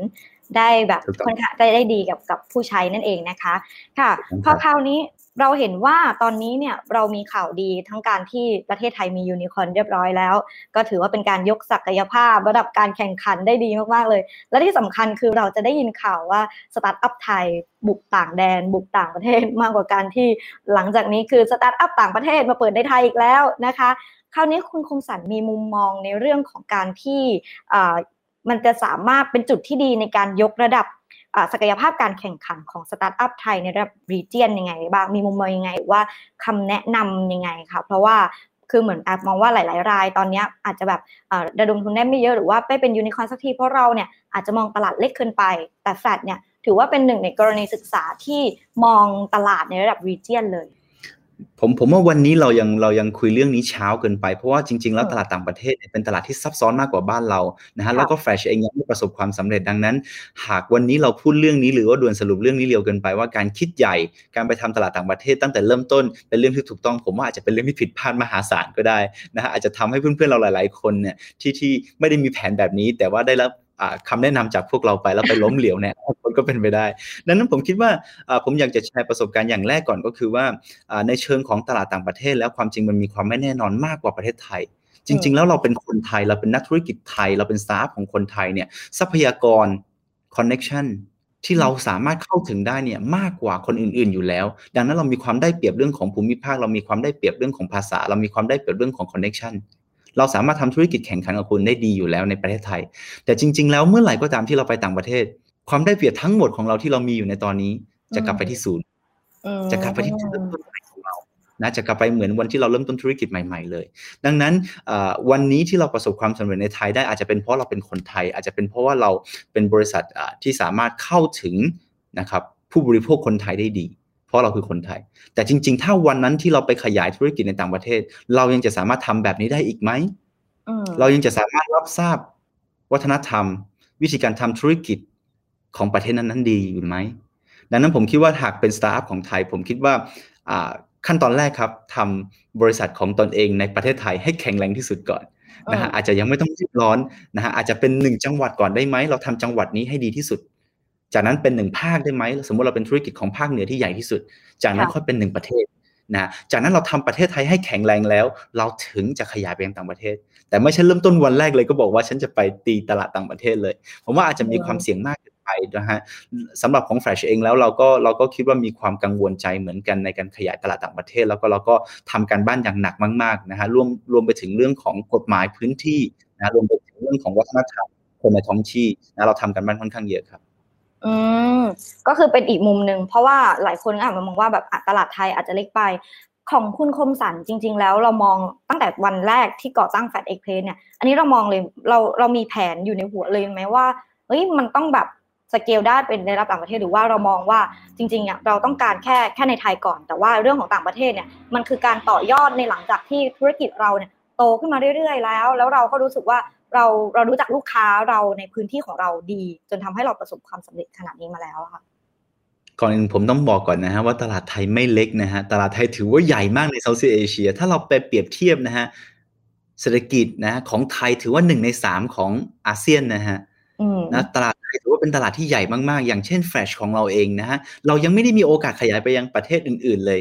ได้แบบค่อนข้างได้ได้ดีกับกับผู้ใช้นั่นเองนะคะ ค่ะพอคราวนี้ เราเห็นว่าตอนนี้เนี่ยเรามีข่าวดีทั้งการที่ประเทศไทยมียูนิคอนเรียบร้อยแล้ว ก็ถือว่าเป็นการยกศักยภาพระดับการแข่งขันได้ดีมากๆเลย และที่สำคัญคือเราจะได้ยินข่าวว่าสตาร์ทอัพไทยบุกต่างแดน บุกต่างประเทศมากกว่าการที่หลังจากนี้คือสตาร์ทอัพต่างประเทศมาเปิดในไทยอีกแล้วนะคะคราวนี้คุณคมสันมีมุมมองในเรื่องของการที่มันจะสามารถเป็นจุดที่ดีในการยกระดับ ศักยภาพการแข่งขันของสตาร์ทอัพไทยในระดับ region ยังไงบ้างมีมุมมองยังไงว่าคำแนะนำยังไงคะเพราะว่าคือเหมือนแอบมองว่าหลาย ๆ รายตอนนี้อาจจะแบบระดมทุนได้ไม่เยอะหรือว่าไม่เป็นยูนิคอร์นสักทีเพราะเราเนี่ยอาจจะมองตลาดเล็กเกินไป แต่แฟดเนี่ยถือว่าเป็นหนึ่งในกรณีศึกษาที่มองตลาดในระดับรีเจียนเลย ผมผมว่าวันนี้เรายังเรายังคุยเรื่องนี้เช้าเกินไป เพราะว่าจริง ๆ แล้วตลาดต่างประเทศเป็นตลาดที่ซับซ้อนมากกว่าบ้านเรานะฮะแล้วก็แฟชเองยังไม่ประสบความสำเร็จดังนั้น หากวันนี้เราพูดเรื่องนี้หรือว่าด่วนสรุปเรื่องนี้เร็วเกินไปว่าการคิดใหญ่ การไปทำตลาดต่างประเทศตั้งแต่เริ่มต้นเป็นเรื่องที่ถูกต้อง ผมว่าอาจจะเป็นเรื่องที่ผิดพลาดมหาศาลก็ได้นะฮะอาจจะทำให้เพื่อนๆเราหลาย ๆ คนเนี่ยที่ที่ไม่ได้มีแผนแบบนี้ แต่ว่าได้รับ คำแนะนำจากพวกเราไปแล้วไปล้มเหลวเนี่ยคนก็เป็นไปได้ ดังนั้นผมคิดว่าผมอยากจะแชร์ประสบการณ์อย่างแรกก่อนก็คือว่าในเชิงของตลาดต่างประเทศ แล้วความจริงมันมีความไม่แน่นอนมากกว่าประเทศไทย จริง ๆ แล้วเราเป็นคนไทยเราเป็นนักธุรกิจไทย เราเป็นสตาร์ทอัพของคนไทยเนี่ยทรัพยากร connection ที่เราสามารถเข้าถึงได้เนี่ยมากกว่าคนอื่น ๆอยู่แล้ว ดังนั้นเรามีความได้เปรียบเรื่องของภูมิภาค เรามีความได้เปรียบเรื่องของภาษา เรามีความได้เปรียบเรื่องของคอนเน็ชัน เราสามารถทำธุรกิจแข่งขันกับคุณได้ดีอยู่แล้วในประเทศไทย แต่จริง ๆ แล้วเมื่อไหร่ก็ตามที่เราไปต่างประเทศ ความได้เปรียบทั้งหมดของเราที่เรามีอยู่ในตอนนี้ จะกลับไปที่ศูนย์จะกลับไปที่จุดเริ่มต้นใหม่ของเรานะจะกลับไปเหมือนวันที่เราเริ่มต้นธุรกิจใหม่ ๆ เลย ดังนั้นวันนี้ที่เราประสบความสำเร็จในไทยได้อาจจะเป็นเพราะเราเป็นคนไทย อาจจะเป็นเพราะว่าเราเป็นบริษัทที่สามารถเข้าถึงนะครับผู้บริโภคคนไทยได้ดีเพ ราะเราคือคนไทย แต่จริง ๆ ถ้าวันนั้นที่เราไปขยายธุรกิจในต่างประเทศ เรายังจะสามารถทำแบบนี้ได้อีกไหมเรายังจะสามารถรับทราบ วัฒนธรรม วิธีการทำธุรกิจของประเทศนั้นๆดีอยู่ไหมดังนั้นผมคิดว่าหากเป็นสตาร์ทอัพของไทย ผมคิดว่าขั้นตอนแรกครับทำบริษัทของตนเองในประเทศไทยให้แข็งแรงที่สุดก่อนนะฮะอาจจะยังไม่ต้องรีบร้อนนะฮะอาจจะเป็นหนึ่งจังหวัดก่อนได้ไหมเราทำจังหวัดนี้ให้ดีที่สุด จากนั้นเป็นหนึ่งภาคได้ไหมสมมติเราเป็นธุรกิจของภาคเหนือที่ใหญ่ที่สุด จากนั้นค่อยเป็นหนึ่งประเทศนะจากนั้นเราทำประเทศไทยให้แข็งแรงแล้ว เราถึงจะขยายไปยังต่างประเทศ แต่ไม่ใช่เริ่มต้นวันแรกเลยก็บอกว่าฉันจะไปตีตลาดต่างประเทศเลย ผมว่าอาจจะมีความเสี่ยงมากไปนะฮะสำหรับของแฟลชเองแล้วเราก็เราก็คิดว่ามีความกังวลใจเหมือนกันในการขยายตลาดต่างประเทศ แล้วก็เราก็ทำการบ้านอย่างหนักมากๆนะฮะรวมรวมไปถึงเรื่องของกฎหมายพื้นที่นะรวมไปถึงเรื่องของวัฒนธรรมคนในท้องที่นะเราทำกันบ้านค่อนข้างเยอะครับ อืมก็คือเป็นอีกมุมหนึ่งเพราะว่าหลายคนอาจจะมองว่าแบบตลาดไทยอาจจะเล็กไป ของคุณคมสันจริง ๆ แล้วเรามองตั้งแต่วันแรกที่ก่อตั้งแฟดเอ็กเพลเนี่ย อันนี้เรามองเลยเราเรามีแผนอยู่ในหัวเลยไหมว่าเฮ้ยมันต้องแบบสเกลได้เป็นในระดับต่างประเทศหรือว่าเรามองว่าจริงๆเนี่ยเราต้องการแค่แค่ในไทยก่อน แต่ว่าเรื่องของต่างประเทศเนี่ยมันคือการต่อยอดในหลังจากที่ธุรกิจเราเนี่ยโตขึ้นมาเรื่อยๆแล้ว แล้วเราก็รู้สึกว่า เราเรารู้จักลูกค้าเราในพื้นที่ของเราดี จนทำให้เราประสบความสำเร็จขนาดนี้มาแล้วค่ะก่อนอื่นผมต้องบอกก่อนนะฮะว่าตลาดไทยไม่เล็กนะฮะตลาดไทยถือว่าใหญ่มากในเซาท์อีเอเชีย ถ้าเราไปเปรียบเทียบนะฮะเศรษฐกิจนะของไทยถือว่าหนึ่งในสามของอาเซียนนะฮะนะตลาดไทยถือว่าเป็นตลาดที่ใหญ่มากๆ อย่างเช่นแฟลชของเราเองนะฮะเรายังไม่ได้มีโอกาสขยายไปยังประเทศอื่น ๆเลย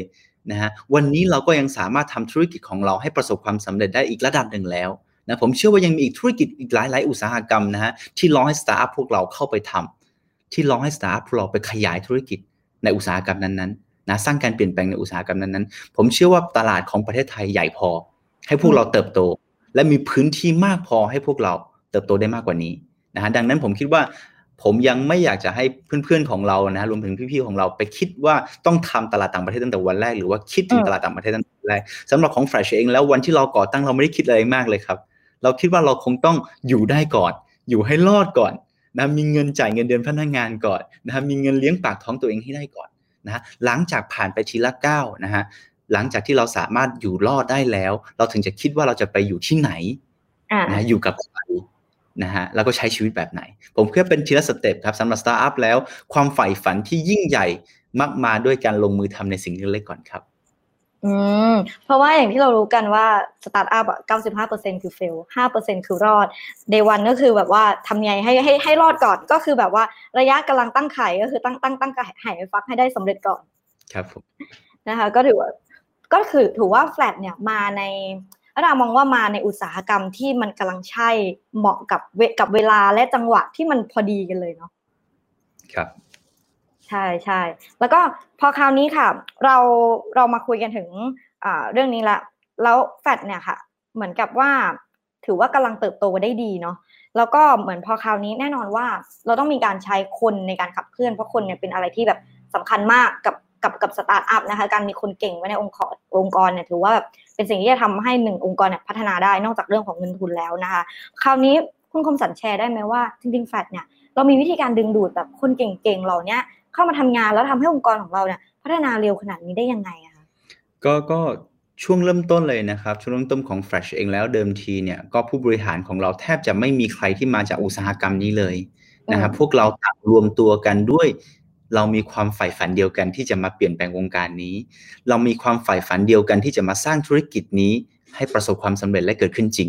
นะฮะวันนี้เราก็ยังสามารถทำธุรกิจของเราให้ประสบความสำเร็จได้อีกระดับหนึ่งแล้ว นะผมเชื่อว่ายังมีอีกธุรกิจอีกหลายๆ อุตสาหกรรมนะฮะที่รอให้สตาร์ทพวกเราเข้าไปทำที่รอให้สตาร์ทพวกเราไปขยายธุรกิจในอุตสาหกรรมนั้นๆนะสร้างการเปลี่ยนแปลงในอุตสาหกรรมนั้นๆ ผมเชื่อว่าตลาดของประเทศไทยใหญ่พอ ให้พวกเราเติบโต และมีพื้นที่มากพอให้พวกเราเติบโตได้มากกว่านี้นะฮะดังนั้นผมคิดว่าผมยังไม่อยากจะให้เพื่อนๆของเรานะรวมถึงพี่ๆของเราไปคิดว่าต้องทำตลาดต่างประเทศตั้งแต่วันแรกหรือว่าคิดถึงตลาดต่างประเทศตั้งแต่แรกสำหรับของแฟลชเองแล้ววันที่เราก่อตั้งเราไม่ได้คิดอะไรมากเลยครับ เราคิดว่าเราคงต้องอยู่ได้ก่อน อยู่ให้รอดก่อนนะมีเงินจ่ายเงินเดือนพนักงานก่อนนะฮะมีเงินเลี้ยงปากท้องตัวเองให้ได้ก่อนนะฮะหลังจากผ่านไปทีละก้าวนะฮะหลังจากที่เราสามารถอยู่รอดได้แล้ว เราถึงจะคิดว่าเราจะไปอยู่ที่ไหนนะอยู่กับใครนะฮะแล้วก็ใช้ชีวิตแบบไหน ผมคิดเป็นทีละ step ครับสำหรับสตาร์ทอัพแล้ว ความใฝ่ฝันที่ยิ่งใหญ่มักมาด้วยการลงมือทำในสิ่งเล็กๆก่อนครับ อืม เพราะว่าอย่างที่เรารู้กันว่าสตาร์ทอัพอะเก้าสิบห้าเปอร์เซ็นคือ fail ห้าเปอร์เซ็นคือรอด day one ก็คือแบบว่าทำไงให้ให้ให้รอดก่อนก็คือแบบว่าระยะกำลังตั้งไข่ก็คือตั้งตั้งตั้งไข่ฟักให้ได้สำเร็จก่อน ครับผมนะคะ ก็ถือว่าก็คือถือว่าแฟลตเนี่ยมาในอาดามองว่ามาในอุตสาหกรรมที่มันกำลังใช่เหมาะกับเวกับเวลาและจังหวะที่มันพอดีกันเลยเนาะครับ ใช่ใช่แล้วก็พอคราวนี้ค่ะ เราเรามาคุยกันถึงเรื่องนี้ละ แล้วแฟดเนี่ยค่ะ เหมือนกับว่าถือว่ากำลังเติบโตได้ดีเนาะแล้วก็เหมือนพอคราวนี้แน่นอนว่า เราต้องมีการใช้คนในการขับเคลื่อนเพราะคนเนี่ยเป็นอะไรที่แบบสำคัญมากกับกับกับสตาร์ทอัพนะคะการมีคนเก่งไว้ในองค์กรองค์กรเนี่ยถือว่าแบบเป็นสิ่งที่จะทำให้หนึ่งองค์กรเนี่ยพัฒนาได้นอกจากเรื่องของเงินทุนแล้วนะคะคราวนี้คุณคมสันแชร์ได้ไหมว่าจริงๆแฟดเนี่ยเรามีวิธีการดึงดูดแบบคนเก่งๆเหล่านี้ เข้ามาทำงานแล้วทำให้องค์กรของเราเนี่ยพัฒนาเร็วขนาดนี้ได้ยังไงอะคะก็ก็ช่วงเริ่มต้นเลยนะครับ ช่วงเริ่มต้นของ Fresh เองแล้วเดิมทีเนี่ยก็ผู้บริหารของเราแทบจะไม่มีใครที่มาจากอุตสาหกรรมนี้เลยนะครับพวกเราต่างรวมตัวกันด้วย เรามีความใฝ่ฝันเดียวกันที่จะมาเปลี่ยนแปลงวงการนี้ เรามีความใฝ่ฝันเดียวกันที่จะมาสร้างธุรกิจนี้ ให้ประสบความสำเร็จและเกิดขึ้นจริง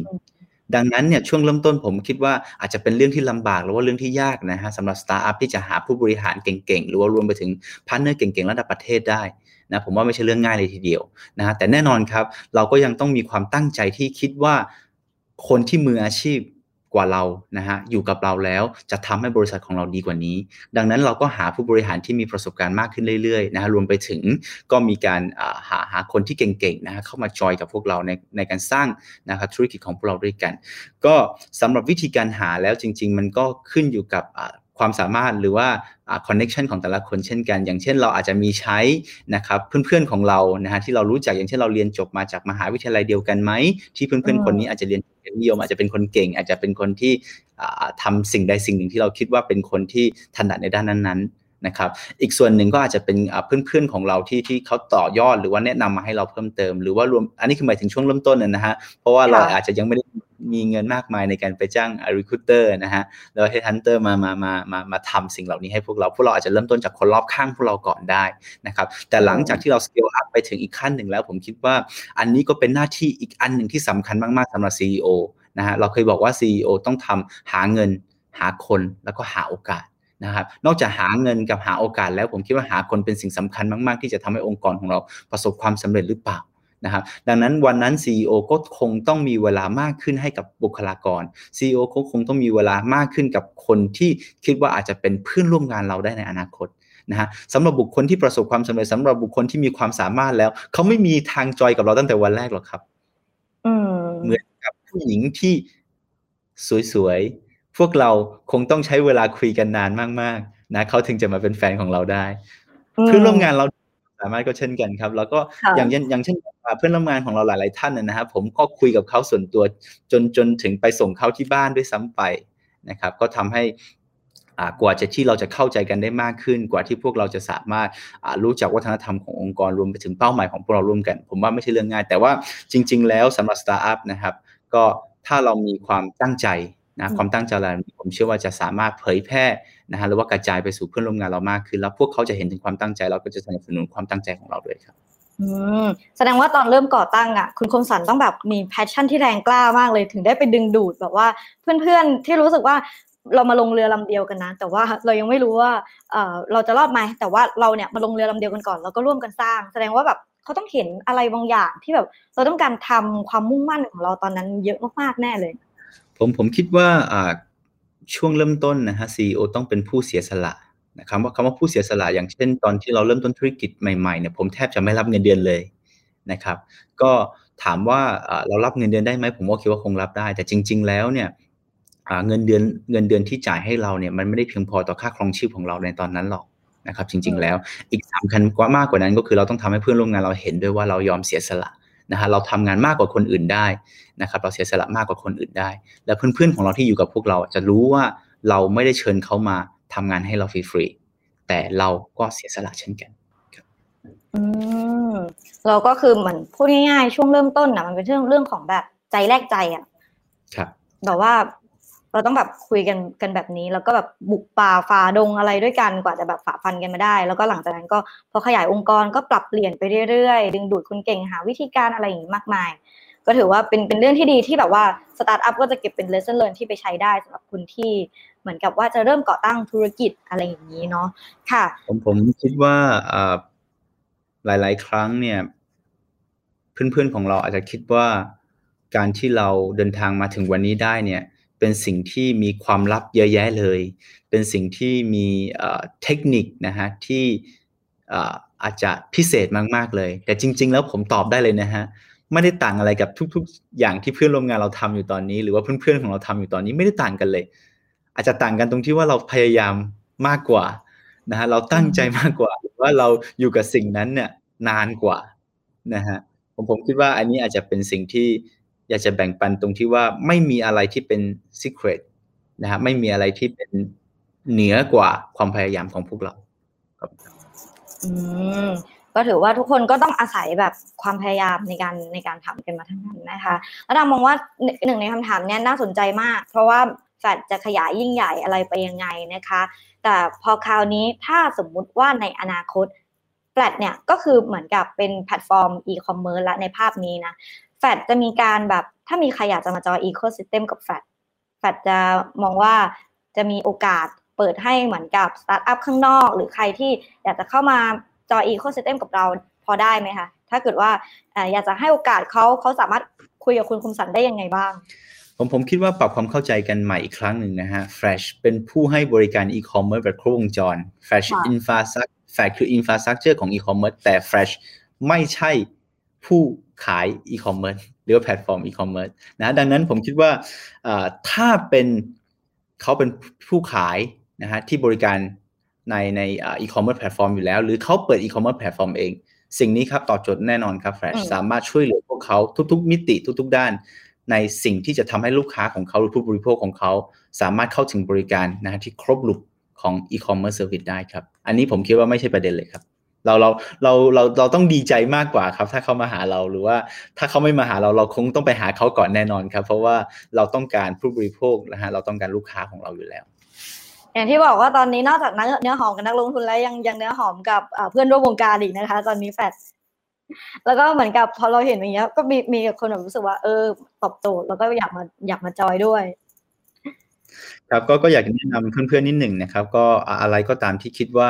ดังนั้นเนี่ยช่วงเริ่มต้นผมคิดว่าอาจจะเป็นเรื่องที่ลำบากหรือว่าเรื่องที่ยากนะฮะสำหรับสตาร์ทอัพที่จะหาผู้บริหารเก่งๆ หรือว่ารวมไปถึง partner เก่งๆ ระดับประเทศได้นะผมว่าไม่ใช่เรื่องง่ายเลยทีเดียวนะฮะแต่แน่นอนครับ เราก็ยังต้องมีความตั้งใจที่คิดว่าคนที่มืออาชีพ ว่าเรานะฮะอยู่กับเราแล้วจะทำให้บริษัทของเราดีกว่านี้ ดังนั้นเราก็หาผู้บริหารที่มีประสบการณ์มากขึ้นเรื่อยๆนะฮะรวมไปถึงก็มีการหาหาคนที่เก่งๆนะฮะเข้ามาจอยกับพวกเราในในการสร้างนะครับธุรกิจของพวกเราด้วยกัน ก็สำหรับวิธีการหาแล้วจริง ๆ มันก็ขึ้นอยู่กับความสามารถหรือว่า connection ของแต่ละคนเช่นกัน อย่างเช่นเราอาจจะมีใช้นะครับเพื่อนๆของเรานะฮะที่เรารู้จักอย่างเช่นเราเรียนจบมาจากมหาวิทยาลัยเดียวกันไหมที่เพื่อนๆคนนี้อาจจะเรียน นิยมอาจจะเป็นคนเก่ง อาจจะเป็นคนที่ทำสิ่งใดสิ่งหนึ่งที่เราคิดว่าเป็นคนที่ถนัดในด้านนั้นๆนะครับ อีกส่วนหนึ่งก็อาจจะเป็นเพื่อนๆของเราที่ที่เขาต่อยอดหรือว่าแนะนำมาให้เราเพิ่มเติม หรือว่ารวมอันนี้คือหมายถึงช่วงเริ่มต้นนะฮะเพราะว่าเราอาจจะยังไม่ได้ มีเงินมากมายในการไปจ้าง recruiter นะฮะแล้ว headhunter มามามามามาทำสิ่งเหล่านี้ให้พวกเราพวกเราอาจจะเริ่มต้นจากคนรอบข้างพวกเราก่อนได้นะครับแต่หลังจากที่เรา scale up ไปถึงอีกขั้นหนึ่งแล้ว ผมคิดว่าอันนี้ก็เป็นหน้าที่อีกอันหนึ่งที่สำคัญมากๆสำหรับ CEO นะฮะเราเคยบอกว่า CEO ต้องทำหาเงินหาคนแล้วก็หาโอกาสนะครับนอกจากหาเงินกับหาโอกาสแล้วผมคิดว่าหาคนเป็นสิ่งสำคัญมาก ๆ ที่จะทำให้องค์กรของเราประสบความสำเร็จหรือเปล่า นะครับดังนั้นวันนั้น CEO ก็คงต้องมีเวลามากขึ้นให้กับบุคลากร CEO ก็คงต้องมีเวลามากขึ้นกับคนที่คิดว่าอาจจะเป็นเพื่อนร่วมงานเราได้ในอนาคตนะฮะสำหรับบุคคลที่ประสบความสำเร็จสำหรับบุคคลที่มีความสามารถแล้ว เขาไม่มีทางจอยกับเราตั้งแต่วันแรกหรอกครับเหมือนกับผู้หญิงที่สวยๆ พวกเราคงต้องใช้เวลาคุยกันนานมากๆนะเขาถึงจะมาเป็นแฟนของเราได้เพื่อนร่วมงานเรา สามารถก็เช่นกันครับ แล้วก็อย่างอย่างเช่นเพื่อนร่วมงานของเราหลาย ๆ ท่านนะครับผมก็คุยกับเขาส่วนตัวจนจนถึงไปส่งเขาที่บ้านด้วยซ้ำไปนะครับ ก็ทำให้กว่าจะที่เราจะเข้าใจกันได้มากขึ้น กว่าที่พวกเราจะสามารถรู้จักวัฒนธรรมขององค์กรรวมไปถึงเป้าหมายของพวกเราร่วมกัน ผมว่าไม่ใช่เรื่องง่าย แต่ว่าจริง ๆ แล้วสำหรับสตาร์ทอัพนะครับ ก็ถ้าเรามีความตั้งใจ นะความตั้งใจเราผมเชื่อว่าจะสามารถเผยแพร่นะฮะหรือว่ากระจายไปสู่เพื่อนร่วมงานเรามากขึ้น แล้วพวกเขาจะเห็นถึงความตั้งใจเราก็จะสนับสนุนความตั้งใจของเราด้วยครับอืมแสดงว่าตอนเริ่มก่อตั้งอะ คุณคมสันต้องแบบมี passion ที่แรงกล้ามากเลยถึงได้ไปดึงดูดแบบว่าเพื่อนๆที่รู้สึกว่าเรามาลงเรือลำเดียวกันนะ แต่ว่าเรายังไม่รู้ว่าเออเราจะรอดไหมแต่ว่าเราเนี่ยมาลงเรือลำเดียวกันก่อนแล้วก็ร่วมกันสร้าง แสดงว่าแบบเขาต้องเห็นอะไรบางอย่างที่แบบเราต้องการทำความมุ่งมั่นของเราตอนนั้นเยอะมากๆแน่เลย ผมผมคิดว่าช่วงเริ่มต้นนะฮะซีอต้องเป็นผู้เสียสละนะครับว่าคำว่าผู้เสียสละอย่างเช่น ตอนที่เราเริ่มต้นธุรกิจใหม่ๆเนี่ยผมแทบจะไม่รับเงินเดือนเลยนะครับ ก็ถามว่าเรารับเงินเดือนได้ไหมผมก็คิดว่าคงรับได้ แต่จริง ๆ แล้วเนี่ยเงินเดือนเงินเดือนที่จ่ายให้เราเนี่ยมันไม่ได้เพียงพอต่อค่าครองชีพของเราในตอนนั้นหรอกนะครับ จริง ๆ แล้วอีกสำคัญกว่ามากกว่านั้นก็คือเราต้องทำให้เพื่อนร่วมงานเราเห็นด้วยว่าเรายอมเสียสละ นะฮะเราทำงานมากกว่าคนอื่นได้นะครับเราเสียสละมากกว่าคนอื่นได้ และเพื่อนๆของเราที่อยู่กับพวกเราจะรู้ว่าเราไม่ได้เชิญเขามาทำงานให้เราฟรีๆแต่เราก็เสียสละเช่นกันอืมเราก็คือเหมือนพูดง่ายๆช่วงเริ่มต้นนะมันเป็นเรื่องเรื่องของแบบใจแลกใจอะ ครับแต่ว่า เราต้องแบบคุยกันกันแบบนี้ แล้วก็แบบบุกป่าฝ่าดงอะไรด้วยกันกว่าจะแบบฝ่าฟันกันมาได้ แล้วก็หลังจากนั้นก็พอขยายองค์กรก็ปรับเปลี่ยนไปเรื่อยๆ ดึงดูดคนเก่งหาวิธีการอะไรอย่างนี้มากมาย ก็ถือว่าเป็นเป็นเรื่องที่ดีที่แบบว่าสตาร์ทอัพก็จะเก็บเป็น lesson learned ที่ไปใช้ได้สำหรับคุณที่เหมือนกับว่าจะเริ่มก่อตั้งธุรกิจอะไรอย่างนี้เนาะค่ะ ผมผมคิดว่าหลาย ๆ ครั้งเนี่ยเพื่อนๆของเราอาจจะคิดว่าการที่เราเดินทางมาถึงวันนี้ได้เนี่ย เป็นสิ่งที่มีความลับเยอะแยะเลย เป็นสิ่งที่มีเทคนิคนะฮะที่อาจจะพิเศษมากๆเลย แต่จริง ๆ แล้วผมตอบได้เลยนะฮะไม่ได้ต่างอะไรกับทุก ๆ อย่างที่เพื่อนร่วมงานเราทำอยู่ตอนนี้ หรือว่าเพื่อนๆของเราทำอยู่ตอนนี้ไม่ได้ต่างกันเลย อาจจะต่างกันตรงที่ว่าเราพยายามมากกว่านะฮะเราตั้งใจมากกว่าหรือว่าเราอยู่กับสิ่งนั้นเนี่ยนานกว่านะฮะผมผมคิดว่าอันนี้อาจจะเป็นสิ่งที่ อยากจะแบ่งปันตรงที่ว่าไม่มีอะไรที่เป็น secret นะฮะไม่มีอะไรที่เป็นเหนือกว่าความพยายามของพวกเราครับอืมก็ถือว่าทุกคนก็ต้องอาศัยแบบความพยายามในการในการทำกันมาทั้งนั้นนะคะ แล้วดามองว่าหนึ่งในคำถามนี้น่าสนใจมาก เพราะว่าแฟดจะขยายยิ่งใหญ่อะไรไปยังไงนะคะ แต่พอคราวนี้ถ้าสมมุติว่าในอนาคตแฟลตเนี่ยก็คือเหมือนกับเป็นแพลตฟอร์มอีคอมเมิร์ซและในภาพนี้นะ แฟดจะมีการแบบถ้ามีใครอยากจะมา join ecosystem กับแฟดแฟดจะมองว่าจะมีโอกาสเปิดให้เหมือนกับสตาร์ทอัพข้างนอก หรือใครที่อยากจะเข้ามา join ecosystem กับเราพอได้ไหมคะ ถ้าเกิดว่าอยากจะให้โอกาสเขาเขาสามารถคุยกับคุณคมสันได้ยังไงบ้าง ผมผมคิดว่าปรับความเข้าใจกันใหม่อีกครั้งหนึ่งนะฮะ Flash เป็นผู้ให้บริการอีคอมเมิร์ซแบบครบวงจร Flash คือ Infrastructure Flash คือ Infrastructure ของอีคอมเมิร์ซแต่ Flash ไม่ใช่ผู้ ขายอีคอมเมิร์ซหรือว่าแพลตฟอร์มอีคอมเมิร์ซนะดังนั้นผมคิดว่าอ่าถ้าเป็นเขาเป็นผู้ขายนะฮะที่บริการในในอีคอมเมิร์ซแพลตฟอร์มอยู่แล้ว หรือเขาเปิดอีคอมเมิร์ซแพลตฟอร์มเอง สิ่งนี้ครับตอบโจทย์แน่นอนครับ Flash อืมสามารถช่วยเหลือพวกเขาทุก ๆ มิติทุก ๆ ด้าน ในสิ่งที่จะทำให้ลูกค้าของเขาหรือผู้บริโภคของเขา สามารถเข้าถึงบริการนะฮะที่ครบ loop ของ e-commerce service ได้ครับ อันนี้ผมคิดว่าไม่ใช่ประเด็นเลยครับ เราเราเราเราเราต้องดีใจมากกว่าครับ ถ้าเขามาหาเราหรือว่าถ้าเขาไม่มาหาเราเราคงต้องไปหาเขาก่อนแน่นอนครับ เพราะว่าเราต้องการผู้บริโภคนะฮะเราต้องการลูกค้าของเราอยู่แล้ว อย่างที่บอกว่าตอนนี้นอกจากนักเนื้อหอมกับนักลงทุนแล้วยังยังเนื้อหอมกับเพื่อนร่วมวงการอีกนะคะ ตอนนี้แฟดแล้วก็เหมือนกับพอเราเห็นอย่างเงี้ยก็มีมีคนแบบรู้สึกว่าเออตอบโจทย์แล้วก็อยากมาอยากมาจอยด้วย ครับก็ก็อยากแนะนำเพื่อนๆนิดหนึ่งนะครับ ก็อะไรก็ตามที่คิดว่า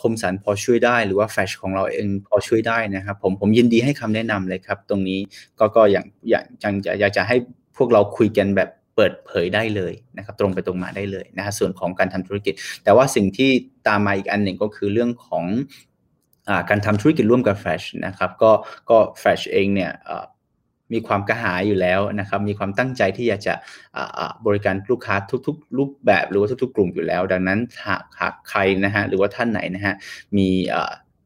คมสันพอช่วยได้ หรือว่าแฟชของเราเองพอช่วยได้นะครับ ผมผมยินดีให้คำแนะนำเลยครับ ตรงนี้ก็ก็อย่างอย่างอยากจะให้พวกเราคุยกันแบบเปิดเผยได้เลยนะครับ ตรงไปตรงมาได้เลยนะฮะส่วนของการทำธุรกิจ แต่ว่าสิ่งที่ตามมาอีกอันหนึ่งก็คือเรื่องของอการทำธุรกิจร่วมกับแฟชนะครับ ก็ก็แฟชเองเนี่ย มีความกระหายอยู่แล้วนะครับมีความตั้งใจที่อยากจะบริการลูกค้าทุกๆ รูปแบบหรือว่าทุก ๆ กลุ่มอยู่แล้ว ดังนั้นหากหากใครนะฮะหรือว่าท่านไหนนะฮะมี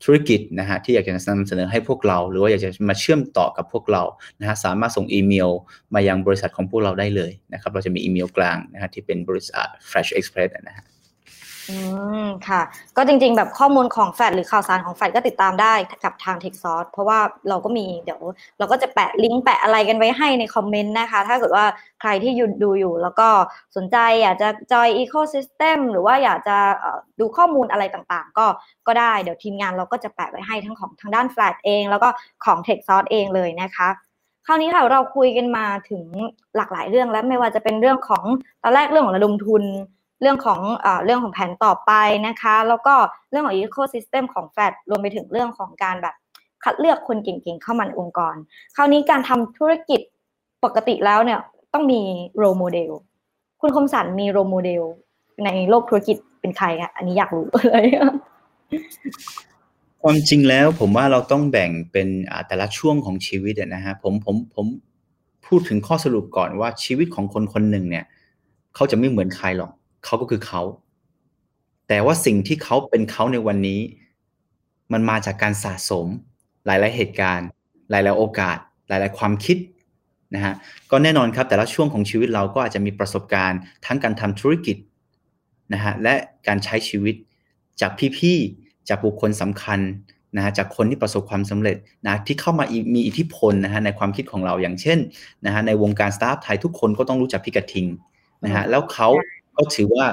ธุรกิจนะฮะที่อยากจะนำเสนอให้พวกเรา หรือว่าอยากจะมาเชื่อมต่อกับพวกเรานะฮะสามารถส่งอีเมล มายังบริษัทของพวกเราได้เลยนะครับเราจะมีอีเมลกลางนะฮะที่เป็นบริษัท Fresh Express นะฮะ อืมค่ะ ก็จริงๆ แบบข้อมูลของแฟดหรือข่าวสารของแฟดก็ติดตามได้กับทาง t e c h s o u r c e เพราะว่าเราก็มีเดี๋ยว เราก็จะแปะลิงก์แปะอะไรกันไว้ให้ในคอมเมนต์นะคะ ถ้าเกิดว่าใครที่ยูดูอยู่ แล้วก็สนใจอยากจะจอย ecosystem หรือว่าอยากจะดูข้อมูลอะไรต่างๆ ก็ก็ได้เดี๋ยวทีมงานเราก็จะแปะไว้ให้ทั้งของทางด้านแฟลตเอง แล้วก็ของ t e c h s o u r c e เองเลยนะคะคราวนี้ค่ะเราคุยกันมาถึงหลากหลายเรื่องแล้วไม่ว่าจะเป็นเรื่องของตอนแรกเรื่องของระดมทุน เรื่องของเอเรื่องของแผนต่อไปนะคะ แล้วก็เรื่องของ ecosystem ของแฟดรวมไปถึงเรื่องของการแบบคัดเลือกคนเก่งๆเข้ามาในองค์กร คราวนี้การทำธุรกิจปกติแล้วเนี่ยต้องมี role model คุณคมสันมี role model ในโลกธุรกิจเป็นใครอะอันนี้อยากรู้เลยความจริงแล้วผมว่าเราต้องแบ่งเป็นแต่ละช่วงของชีวิตนะฮะผมผมผมพูดถึงข้อสรุปก่อนว่าชีวิตของคนคนหนึ่งเนี่ย เขาจะไม่เหมือนใครหรอก เขาก็คือเขา แต่ว่าสิ่งที่เขาเป็นเขาในวันนี้ มันมาจากการสะสม หลาย ๆ เหตุการณ์ หลาย ๆ โอกาส หลาย ๆ ความคิดนะฮะก็แน่นอนครับแต่ละช่วงของชีวิตเราก็อาจจะมีประสบการณ์ ทั้งการทำธุรกิจนะฮะและการใช้ชีวิตจากพี่ๆจากบุคคลสำคัญนะฮะจากคนที่ประสบความสำเร็จนะที่เข้ามามีอิทธิพลนะฮะในความคิดของเราอย่างเช่นนะฮะในวงการสตาร์ทอัพไทยทุกคนก็ต้องรู้จักพี่กระทิงนะฮะแล้วเขา ก็ถือว่า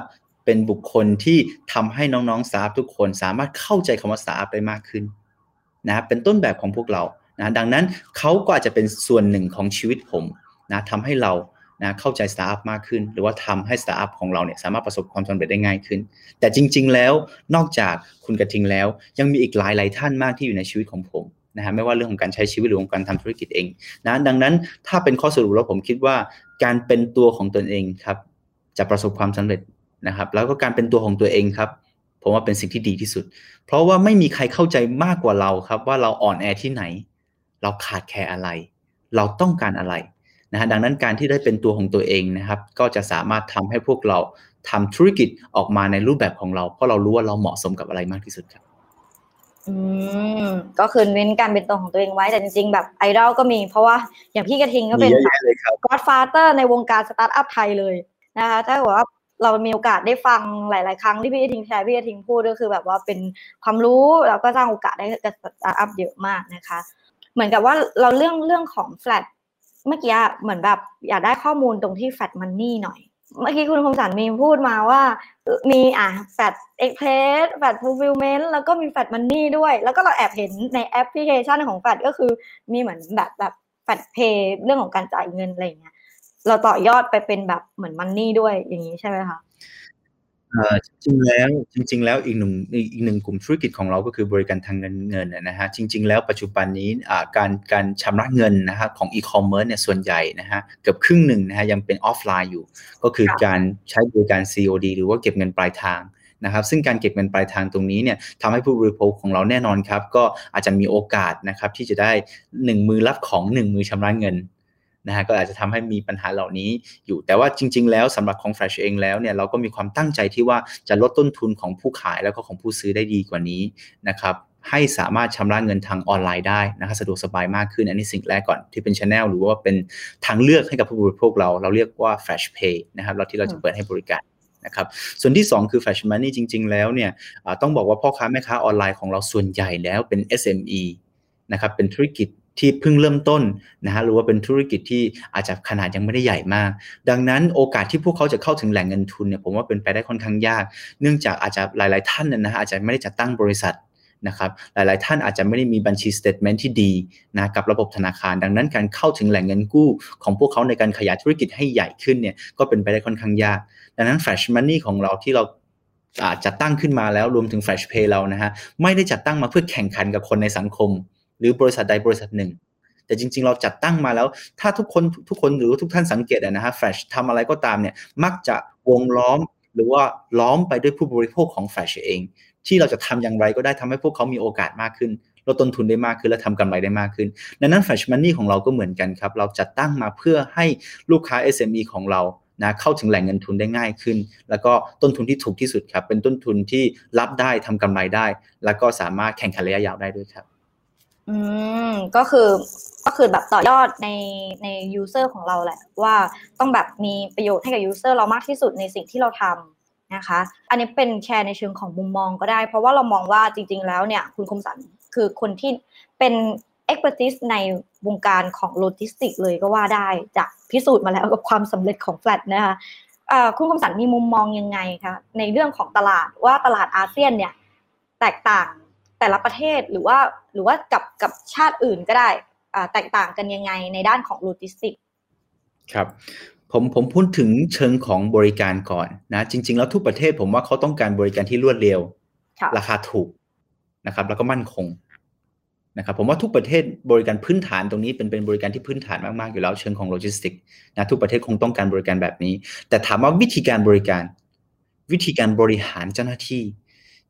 เป็นบุคคลที่ทำให้น้องๆสตาร์ทอัพทุกคนสามารถเข้าใจคำว่าสตาร์ทอัพได้มากขึ้นนะเป็นต้นแบบของพวกเรานะดังนั้นเขาก็อาจจะเป็นส่วนหนึ่งของชีวิตผมนะทำให้เรานะเข้าใจสตาร์ทมากขึ้น หรือว่าทำให้สตาร์ทของเราเนี่ยสามารถประสบความสำเร็จได้ง่ายขึ้น แต่จริง ๆ แล้วนอกจากคุณกระทิงแล้ว ยังมีอีกหลายหลายท่านมากที่อยู่ในชีวิตของผมนะฮะไม่ว่าเรื่องของการใช้ชีวิตหรือของการทำธุรกิจเองนะดังนั้นถ้าเป็นข้อสรุปแล้วผมคิดว่าการเป็นตัวของตนเองครับ จะประสบความสำเร็จนะครับ แล้วก็การเป็นตัวของตัวเองครับผมว่าเป็นสิ่งที่ดีที่สุด เพราะว่าไม่มีใครเข้าใจมากกว่าเราครับ ว่าเราอ่อนแอที่ไหน เราขาดแคลนอะไร เราต้องการอะไรนะฮะดังนั้นการที่ได้เป็นตัวของตัวเองนะครับ ก็จะสามารถทำให้พวกเราทำธุรกิจออกมาในรูปแบบของเรา เพราะเรารู้ว่าเราเหมาะสมกับอะไรมากที่สุดครับอืมก็คือเน้นการเป็นตัวของตัวเองไว้แต่จริงๆแบบไอดอลก็มี เพราะว่าอย่างพี่กระทิงก็เป็นมีเยอะแยะเลยครับ godfather ในวงการสตาร์ทอัพไทยเลย นะคะถ้าเกิดว่าเรามีโอกาสได้ฟังหลาย ๆ ครั้งที่พี่ทิงแชร์พี่ทิงพูดก็คือแบบว่าเป็นความรู้แล้วก็สร้างโอกาสได้กับสตาร์ทอัพเยอะมากนะคะ เหมือนกับว่าเราเรื่องเรื่องของแฟลตเมื่อกี้เหมือนแบบอยากได้ข้อมูลตรงที่ Flash Money หน่อย เมื่อกี้คุณคมสันมีพูดมาว่ามีอะ Flash Express Flash Fulfillment แล้วก็มี Flash Money ด้วย แล้วก็เราแอบเห็นในแอปพลิเคชันของแฟดก็คือมีเหมือนแบบแบบ Flash Pay เรื่องของการจ่ายเงินอะไรอย่างเงี้ย เราต่อยอดไปเป็นแบบเหมือน money ด้วยอย่างนี้ใช่ไหมคะจริงแล้วจริง ๆ แล้วอีกหนึ่งอีกหนึ่งกลุ่มธุรกิจของเราก็คือบริการทางการเงินนะฮะจริง ๆ แล้วปัจจุบันนี้การการชำระเงินนะฮะของอีคอมเมิร์ซเนี่ยส่วนใหญ่นะฮะเกือบครึ่งหนึ่งนะฮะยังเป็นออฟไลน์อยู่ ก็คือการใช้บริการ COD หรือว่าเก็บเงินปลายทางนะครับซึ่งการเก็บเงินปลายทางตรงนี้เนี่ยทำให้ผู้บริโภคของเราแน่นอนครับ ก็อาจจะมีโอกาสนะครับที่จะได้ 1 มือรับของ 1 มือชำระเงิน นะฮะก็อาจจะทำให้มีปัญหาเหล่านี้อยู่แต่ว่าจริง ๆ แล้วสำหรับของ Flash เองแล้วเนี่ยเราก็มีความตั้งใจที่ว่าจะลดต้นทุนของผู้ขายแล้วก็ของผู้ซื้อได้ดีกว่านี้นะครับให้สามารถชำระเงินทางออนไลน์ได้นะครับสะดวกสบายมากขึ้น อันนี้สิ่งแรกก่อนที่เป็นช anel หรือว่าเป็นทางเลือกให้กับผู้บริโภคเรา เราเรียกว่า Flash Pay นะครับเราที่เราจะเปิดให้บริการนะครับส่วนที่ 2 คือ Flash Money จริง ๆ แล้วเนี่ยต้องบอกว่าพ่อค้าแม่ค้าออนไลน์ของเราส่วนใหญ่แล้วเป็น SME นะครับเป็นธุรกิจ ที่เพิ่งเริ่มต้นนะฮะหรือว่าเป็นธุรกิจที่อาจจะขนาดยังไม่ได้ใหญ่มาก ดังนั้นโอกาสที่พวกเขาจะเข้าถึงแหล่งเงินทุนเนี่ยผมว่าเป็นไปได้ค่อนข้างยาก เนื่องจากอาจจะหลาย ๆ ท่านนะฮะอาจจะไม่ได้จัดตั้งบริษัทนะครับหลาย ๆ ท่านอาจจะไม่ได้มีบัญชีสเตทเมนต์ที่ดีนะกับระบบธนาคาร ดังนั้นการเข้าถึงแหล่งเงินกู้ ของพวกเขาในการขยายธุรกิจให้ใหญ่ขึ้นเนี่ยก็เป็นไปได้ค่อนข้างยาก ดังนั้น Flash Money ของเราที่เราจัดตั้งขึ้นมาแล้วรวมถึง Flash Pay เรานะฮะไม่ได้จัดตั้งมาเพื่อแข่งขันกับคนในสังคม หรือบริษัทใดบริษัทหนึ่ง แต่จริง ๆ เราจัดตั้งมาแล้ว ถ้าทุกคนทุกคนหรือทุกท่านสังเกตนะฮะ Flash ทำอะไรก็ตามเนี่ยมักจะวงล้อมหรือว่าล้อมไปด้วยผู้บริโภคของ Flash เอง ที่เราจะทำอย่างไรก็ได้ทำให้พวกเขามีโอกาสมากขึ้นลดต้นทุนได้มากขึ้นและทำกำไรได้มากขึ้น ดังนั้น Flash Money ของเราก็เหมือนกันครับ เราจัดตั้งมาเพื่อให้ลูกค้า SME ของเรานะเข้าถึงแหล่งเงินทุนได้ง่ายขึ้น แล้วก็ต้นทุนที่ถูกที่สุดครับ เป็นต้นทุนที่รับได้ทำกำไรได้ แล้วก็สามารถแข่งขันระยะยาวได้ด้วยครับ อืมก็คือก็คือแบบต่อยอดในใน user ของเราแหละ ว่าต้องแบบมีประโยชน์ให้กับ user เรามากที่สุดในสิ่งที่เราทำนะคะ อันนี้เป็นแชร์ในเชิงของมุมมองก็ได้ เพราะว่าเรามองว่าจริง ๆ แล้วเนี่ยคุณคมสันคือคนที่เป็น expert ในวงการของโลจิสติกเลยก็ว่าได้จากพิสูจน์มาแล้วกับความสำเร็จของแฟลตนะคะคุณคมสันมีมุมมองยังไงคะในเรื่องของตลาดว่าตลาดอาเซียนเนี่ยแตกต่าง แต่ละประเทศหรือว่าหรือว่ากับกับชาติอื่นก็ได้แตกต่างกันยังไงในด้านของโลจิสติกครับผมผมพูดถึงเชิงของบริการก่อนนะจริง ๆ แล้วทุกประเทศผมว่าเขาต้องการบริการที่รวดเร็ว ราคาถูกนะครับ แล้วก็มั่นคงนะครับผมว่าทุกประเทศบริการพื้นฐานตรงนี้เป็นเป็นบริการที่พื้นฐานมากๆอยู่แล้วเชิงของโลจิสติกนะทุกประเทศคงต้องการบริการแบบนี้ แต่ถามว่าวิธีการบริการ วิธีการบริหารเจ้าหน้าที่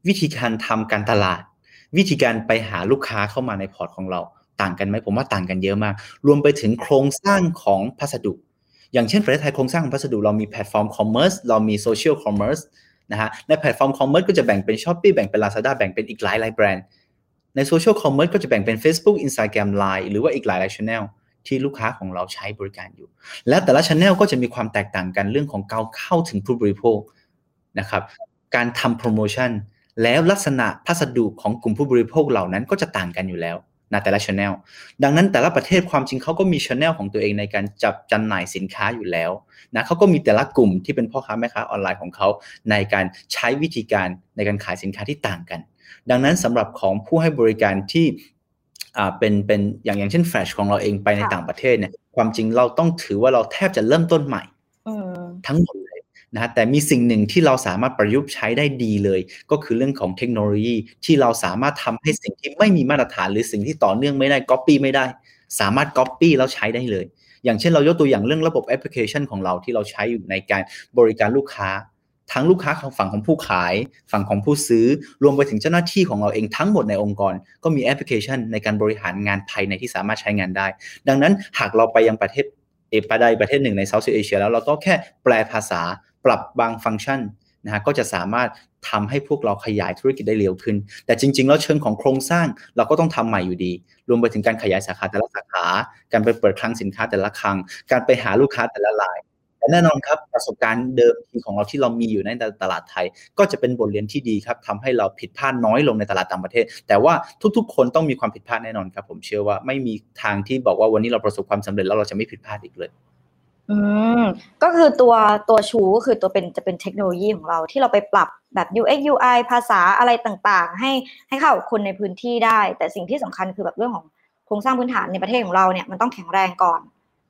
วิธีการทำการตลาด วิธีการไปหาลูกค้าเข้ามาในพอร์ตของเราต่างกันไหมผมว่าต่างกันเยอะมาก รวมไปถึงโครงสร้างของพัสดุ อย่างเช่นประเทศไทยโครงสร้างของพัสดุเรามี platform commerce เรามี social commerce นะฮะใน platform commerce ก็จะแบ่งเป็น Shopee แบ่งเป็น Lazada แบ่งเป็นอีกหลายหลายแบรนด์ใน social commerce ก็จะแบ่งเป็น Facebook Instagram Line หรือว่าอีกหลายหลายช anel ที่ลูกค้าของเราใช้บริการอยู่ และแต่ละช anel ก็จะมีความแตกต่างกันเรื่องของการเข้าถึงผู้บริโภคนะครับการทำโปรโมชั่น แล้วลักษณะพัสดุของกลุ่มผู้บริโภคเหล่านั้นก็จะต่างกันอยู่แล้วนะแต่ละช anel ดังนั้นแต่ละประเทศความจริงเขาก็มีช anel ของตัวเองในการจัดจำหน่ายสินค้าอยู่แล้วนะเขาก็มีแต่ละกลุ่มที่เป็นพ่อค้าแม่ค้าออนไลน์ของเขาในการใช้วิธีการในการขายสินค้าที่ต่างกัน ดังนั้นสำหรับของผู้ให้บริการที่อ่าเป็นเป็นอย่างอย่างเช่นแฟลชของเราเองไปในต่างประเทศเนี่ยความจริงเราต้องถือว่าเราแทบจะเริ่มต้นใหม่ทั้งหมด เลยนะแต่มีสิ่งหนึ่งที่เราสามารถประยุกต์ใช้ได้ดีเลย ก็คือเรื่องของเทคโนโลยีที่เราสามารถทำให้สิ่งที่ไม่มีมาตรฐานหรือสิ่งที่ต่อเนื่องไม่ได้ก๊อปปี้ไม่ได้ สามารถก๊อปปี้แล้วใช้ได้เลย อย่างเช่นเรายกตัวอย่างเรื่องระบบแอปพลิเคชันของเราที่เราใช้อยู่ในการบริการลูกค้า ทั้งลูกค้าของฝั่งของผู้ขาย ฝั่งของผู้ซื้อ รวมไปถึงเจ้าหน้าที่ของเราเองทั้งหมดในองค์กร ก็มีแอปพลิเคชันในการบริหารงานภายในที่สามารถใช้งานได้ ดังนั้นหากเราไปยังประเทศเอปใดประเทศหนึ่งใน Southeast Asia แล้วเราก็แค่แปลภาษา ปรับบางฟังก์ชันนะฮะก็จะสามารถทำให้พวกเราขยายธุรกิจได้เร็วขึ้น แต่จริง ๆ แล้วเชิงของโครงสร้างเราก็ต้องทำใหม่อยู่ดี รวมไปถึงการขยายสาขาแต่ละสาขา การไปเปิดคลังสินค้าแต่ละครั้งการไปหาลูกค้าแต่ละรายแต่แน่นอนครับประสบการณ์เดิมของเราที่เรามีอยู่ในตลาดไทย ก็จะเป็นบทเรียนที่ดีครับทำให้เราผิดพลาดน้อยลงในตลาดต่างประเทศ แต่ว่าทุกๆ คนต้องมีความผิดพลาดแน่นอนครับ ผมเชื่อว่าไม่มีทางที่บอกว่าวันนี้เราประสบความสำเร็จแล้วเราจะไม่ผิดพลาดอีกเลย อืมก็คือตัวตัวชูก็คือตัวเป็นจะเป็นเทคโนโลยีของเราที่เราไปปรับแบบ UX UI ภาษาอะไรต่างๆ ให้ให้เข้ากับคนในพื้นที่ได้ แต่สิ่งที่สำคัญคือแบบเรื่องของโครงสร้างพื้นฐานในประเทศของเราเนี่ยมันต้องแข็งแรงก่อน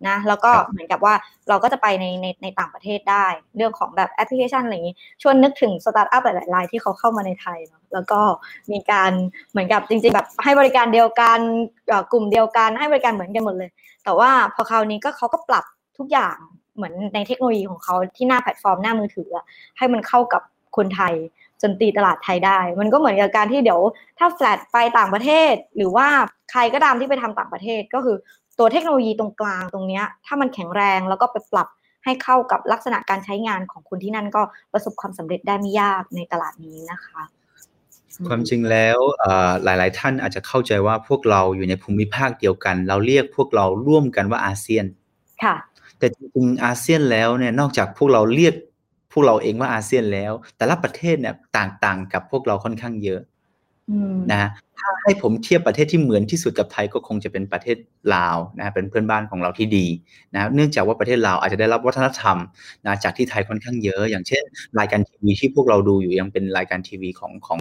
นะแล้วก็เหมือนกับว่าเราก็จะไปในในในต่างประเทศได้ เรื่องของแบบแอปพลิเคชันอะไรอย่างนี้ชวนนึกถึงสตาร์ทอัพหลายๆรายที่เขาเข้ามาในไทยเนาะแล้วก็มีการเหมือนกับจริง ๆ แบบให้บริการเดียวกันกลุ่มเดียวกันให้บริการเหมือนกันหมดเลย แต่ว่าพอคราวนี้ก็เขาก็ปรับ ทุกอย่างเหมือนในเทคโนโลยีของเขาที่หน้าแพลตฟอร์มหน้ามือถือ ให้มันเข้ากับคนไทยจนตีตลาดไทยได้ มันก็เหมือนกับการที่เดี๋ยวถ้าแฟลตไปต่างประเทศ หรือว่าใครก็ตามที่ไปทำต่างประเทศก็คือตัวเทคโนโลยีตรงกลางตรงนี้ถ้ามันแข็งแรงแล้วก็ไปปรับให้เข้ากับลักษณะการใช้งานของคนที่นั่นก็ประสบความสำเร็จได้ไม่ยากในตลาดนี้นะคะ ความจริงแล้วหลาย ๆ ท่านอาจจะเข้าใจว่าพวกเราอยู่ในภูมิภาคเดียวกัน เราเรียกพวกเราร่วมกันว่าอาเซียนค่ะ แต่จริงๆอาเซียนแล้วเนี่ยนอกจากพวกเราเรียกพวกเราเองว่าอาเซียนแล้ว แต่ละประเทศเนี่ยต่างๆ กับพวกเราค่อนข้างเยอะ นะถ้าให้ผมเทียบประเทศที่เหมือนที่สุดกับไทยก็คงจะเป็นประเทศลาวนะเป็นเพื่อนบ้านของเราที่ดีนะเนื่องจากว่าประเทศลาวอาจจะได้รับวัฒนธรรมนะจากที่ไทยค่อนข้างเยอะ อย่างเช่น รายการทีวีที่พวกเราดูอยู่ยังเป็นรายการทีวีของของ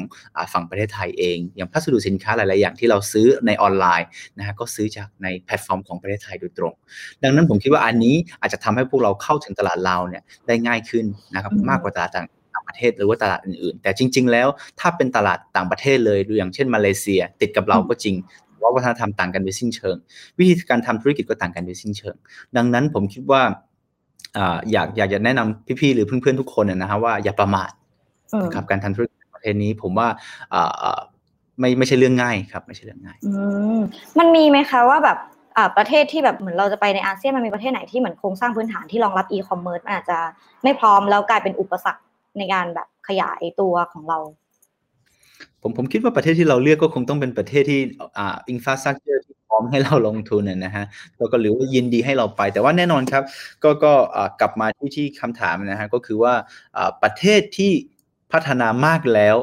ฝั่งประเทศไทยเอง อย่างพัสดุสินค้าหลาย ๆ อย่างที่เราซื้อในออนไลน์นะฮะก็ซื้อจากในแพลตฟอร์มของประเทศไทยโดยตรง ดังนั้นผมคิดว่าอันนี้อาจจะทำให้พวกเราเข้าถึงตลาดลาวเนี่ยได้ง่ายขึ้นนะครับมากกว่าตลาดต่าง ประเทศหรือว่าตลาดอื่นๆ แต่จริง ๆ แล้วถ้าเป็นตลาดต่างประเทศเลยดูอย่างเช่นมาเลเซีย ติดกับเราก็จริงว่าวัฒนธรรมต่างกันโดยสิ้นเชิง วิธีการทำธุรกิจก็ต่างกันโดยสิ้นเชิง ดังนั้นผมคิดว่าอยากอยากจะแนะนำพี่ๆหรือเพื่อนๆทุกคนนะฮะว่าอย่าประมาทนะครับการทำธุรกิจประเทศนี้ผมว่าไม่ไม่ใช่เรื่องง่ายครับ ไม่ใช่เรื่องง่ายมันมีไหมคะว่าแบบประเทศที่แบบเหมือนเราจะไปในอาเซียนมันมีประเทศไหนที่เหมือนโครงสร้างพื้นฐานที่รองรับอีคอมเมิร์ซอาจจะไม่พร้อมแล้วกลายเป็นอุปสรรค ในการแบบขยายตัวของเรา ผมผมคิดว่าประเทศที่เราเลือกก็คงต้องเป็นประเทศที่อ่า infrastructure ที่พร้อมให้เราลงทุนนะฮะแล้วก็หรือว่ายินดีให้เราไป แต่ว่าแน่นอนครับ ก็ก็กลับมาที่ที่คำถามนะฮะก็คือว่าประเทศที่พัฒนามากแล้ว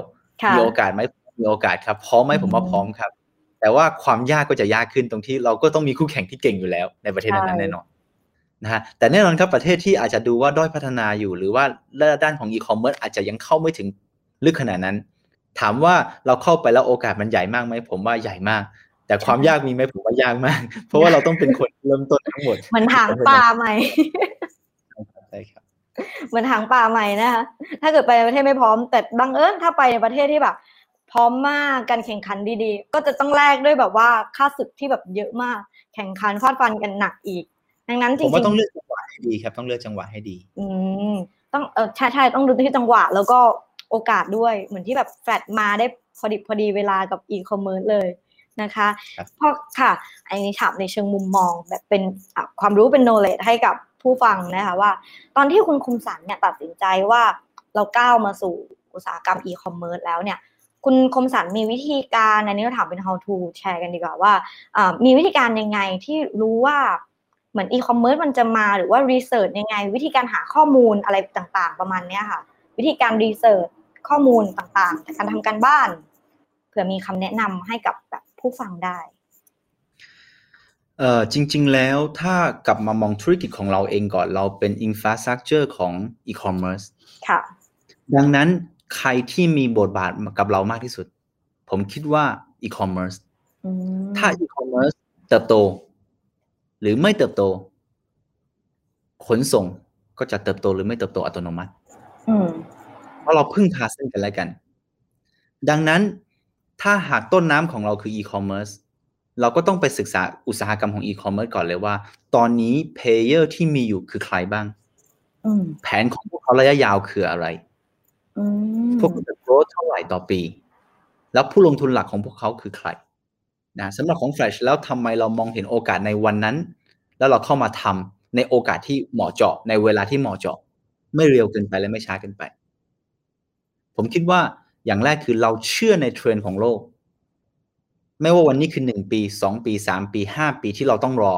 มีโอกาสไหมมีโอกาสครับพร้อมไหมผมว่าพร้อมครับ แต่ว่าความยากก็จะยากขึ้นตรงที่เราก็ต้องมีคู่แข่งที่เก่งอยู่แล้วในประเทศนั้นแน่นอน นะฮะแต่แน่นอนครับประเทศที่อาจจะดูว่าด้อยพัฒนาอยู่ หรือว่าด้านของอีคอมเมิร์ซอาจจะยังเข้าไม่ถึงลึกขนาดนั้น ถามว่าเราเข้าไปแล้วโอกาสมันใหญ่มากไหมผมว่าใหญ่มาก แต่ความยากมีไหมผมว่ายากมาก เพราะว่าเราต้องเป็นคนเริ่มต้นทั้งหมดมันหางปลาใหม่ใช่ครับเหมือนถางป่าใหม่นะคะถ้าเกิดไปประเทศไม่พร้อม แต่บังเอิญถ้าไปในประเทศที่แบบ พร้อมมากการแข่งขันดีๆ ก็จะต้องแลกด้วยแบบว่าข้าศึกที่แบบเยอะมาก แข่งขันฟาดฟันกันหนักอีก ดังนั้นจริงๆผมว่าต้องเลือกจังหวะให้ดีครับ ต้องเลือกจังหวะให้ดี อืมต้องเออใช่ใช่ต้องดูที่จังหวะ แล้วก็โอกาสด้วย เหมือนที่แบบแฟลตมาได้พอดีพอดีเวลากับอีคอมเมิร์ซเลยนะคะเพราะค่ะอันนี้ถามในเชิงมุมมองแบบเป็นความรู้เป็น knowledge ให้กับผู้ฟังนะคะว่า ตอนที่คุณคมสันเนี่ยตัดสินใจว่าเราก้าวมาสู่อุตสาหกรรมอีคอมเมิร์ซแล้วเนี่ย คุณคมสันมีวิธีการอันนี้เราถามเป็น how to แชร์กันดีกว่าว่ามีวิธีการยังไงที่รู้ว่า เหมือนอีคอมเมิร์ซมันจะมาหรือว่า research ยังไง วิธีการหาข้อมูลอะไรต่างๆ ประมาณนี้ค่ะ วิธีการ research ข้อมูลต่างๆจากการทำการบ้าน เผื่อมีคำแนะนำให้กับแบบผู้ฟังได้เอ่อจริง ๆ แล้วถ้ากลับมามองธุรกิจของเราเองก่อนเราเป็น infrastructure ของอีคอมเมิร์ซค่ะ ดังนั้นใครที่มีบทบาทกับเรามากที่สุด ผมคิดว่าอีคอมเมิร์ซถ้าอีคอมเมิร์ซเติบโต หรือไม่เติบโต ขนส่งก็จะเติบโตหรือไม่เติบโตอัตโนมัติเพราะเราพึ่งพาซึ่งกันและกัน ดังนั้นถ้าหากต้นน้ำของเราคืออีคอมเมิร์ซเราก็ต้องไปศึกษาอุตสาหกรรมของอีคอมเมิร์ซก่อนเลยว่า ตอนนี้ player ที่มีอยู่คือใครบ้างแผนของพวกเขาระยะยาวคืออะไรพวกเขาจะโตเท่าไหร่ต่อปี แล้วผู้ลงทุนหลักของพวกเขาคือใคร นะสำหรับของ Flash แล้วทำไมเรามองเห็นโอกาสในวันนั้น แล้วเราเข้ามาทำในโอกาสที่เหมาะเจาะในเวลาที่เหมาะเจาะ ไม่เร็วเกินไปและไม่ช้าเกินไป ผมคิดว่าอย่างแรกคือเราเชื่อในเทรนด์ของโลก ไม่ว่าวันนี้คือหนึ่งปีสองปีสามปีห้าปีที่เราต้องรอ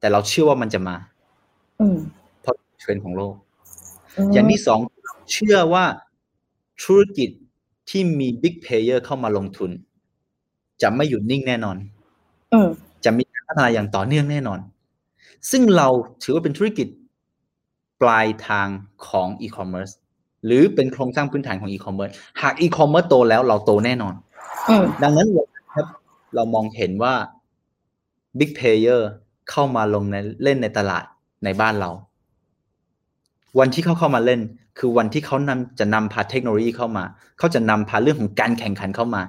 แต่เราเชื่อว่ามันจะมาเพราะเทรนด์ของโลก อย่างที่สองเชื่อว่าธุรกิจที่มี big player เข้ามาลงทุน จะไม่หยุดนิ่งแน่นอนจะมีการพัฒนาอย่างต่อเนื่องแน่นอน ซึ่งเราถือว่าเป็นธุรกิจปลายทางของอีคอมเมิร์ซหรือเป็นโครงสร้างพื้นฐานของอีคอมเมิร์ซหากอีคอมเมิร์ซโตแล้วเราโตแน่นอนดังนั้นครับเรามองเห็นว่า big player เข้ามาลงในเล่นในตลาดในบ้านเรา วันที่เขาเข้ามาเล่น คือวันที่เขานำจะนำพาเทคโนโลยีเข้ามา เขาจะนำพาเรื่องของการแข่งขันเข้ามา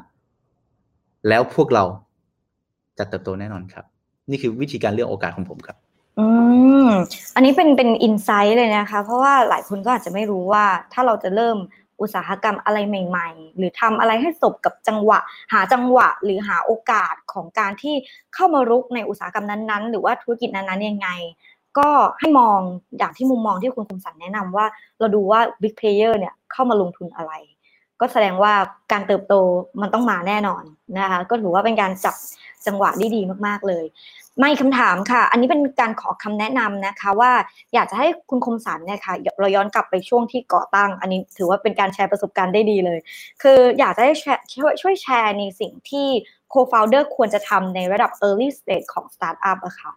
แล้วพวกเราจะเติบโตแน่นอนครับ นี่คือวิธีการเลือกโอกาสของผมครับ อืมอันนี้เป็นเป็นอินไซต์เลยนะคะ เพราะว่าหลายคนก็อาจจะไม่รู้ว่าถ้าเราจะเริ่มอุตสาหกรรมอะไรใหม่ ๆ หรือทำอะไรให้สบกับจังหวะ หาจังหวะหรือหาโอกาสของการที่เข้ามารุกในอุตสาหกรรมนั้นๆ หรือว่าธุรกิจนั้นๆยังไง ก็ให้มองอย่างที่มุมมองที่คุณคมสันแนะนำว่า เราดูว่า Big Player เนี่ยเข้ามาลงทุนอะไร ก็แสดงว่าการเติบโตมันต้องมาแน่นอนนะคะ ก็ถือว่าเป็นการจับจังหวะได้ดีมากๆเลยไม่คำถามค่ะ อันนี้เป็นการขอคำแนะนำนะคะว่าอยากจะให้คุณคมสันเนี่ยค่ะเราย้อนกลับไปช่วงที่ก่อตั้ง อันนี้ถือว่าเป็นการแชร์ประสบการณ์ได้ดีเลย คืออยากจะให้ช่วยช่วยแชร์ในสิ่งที่ co-founder ควรจะทำในระดับ early stage ของ startup อะค่ะ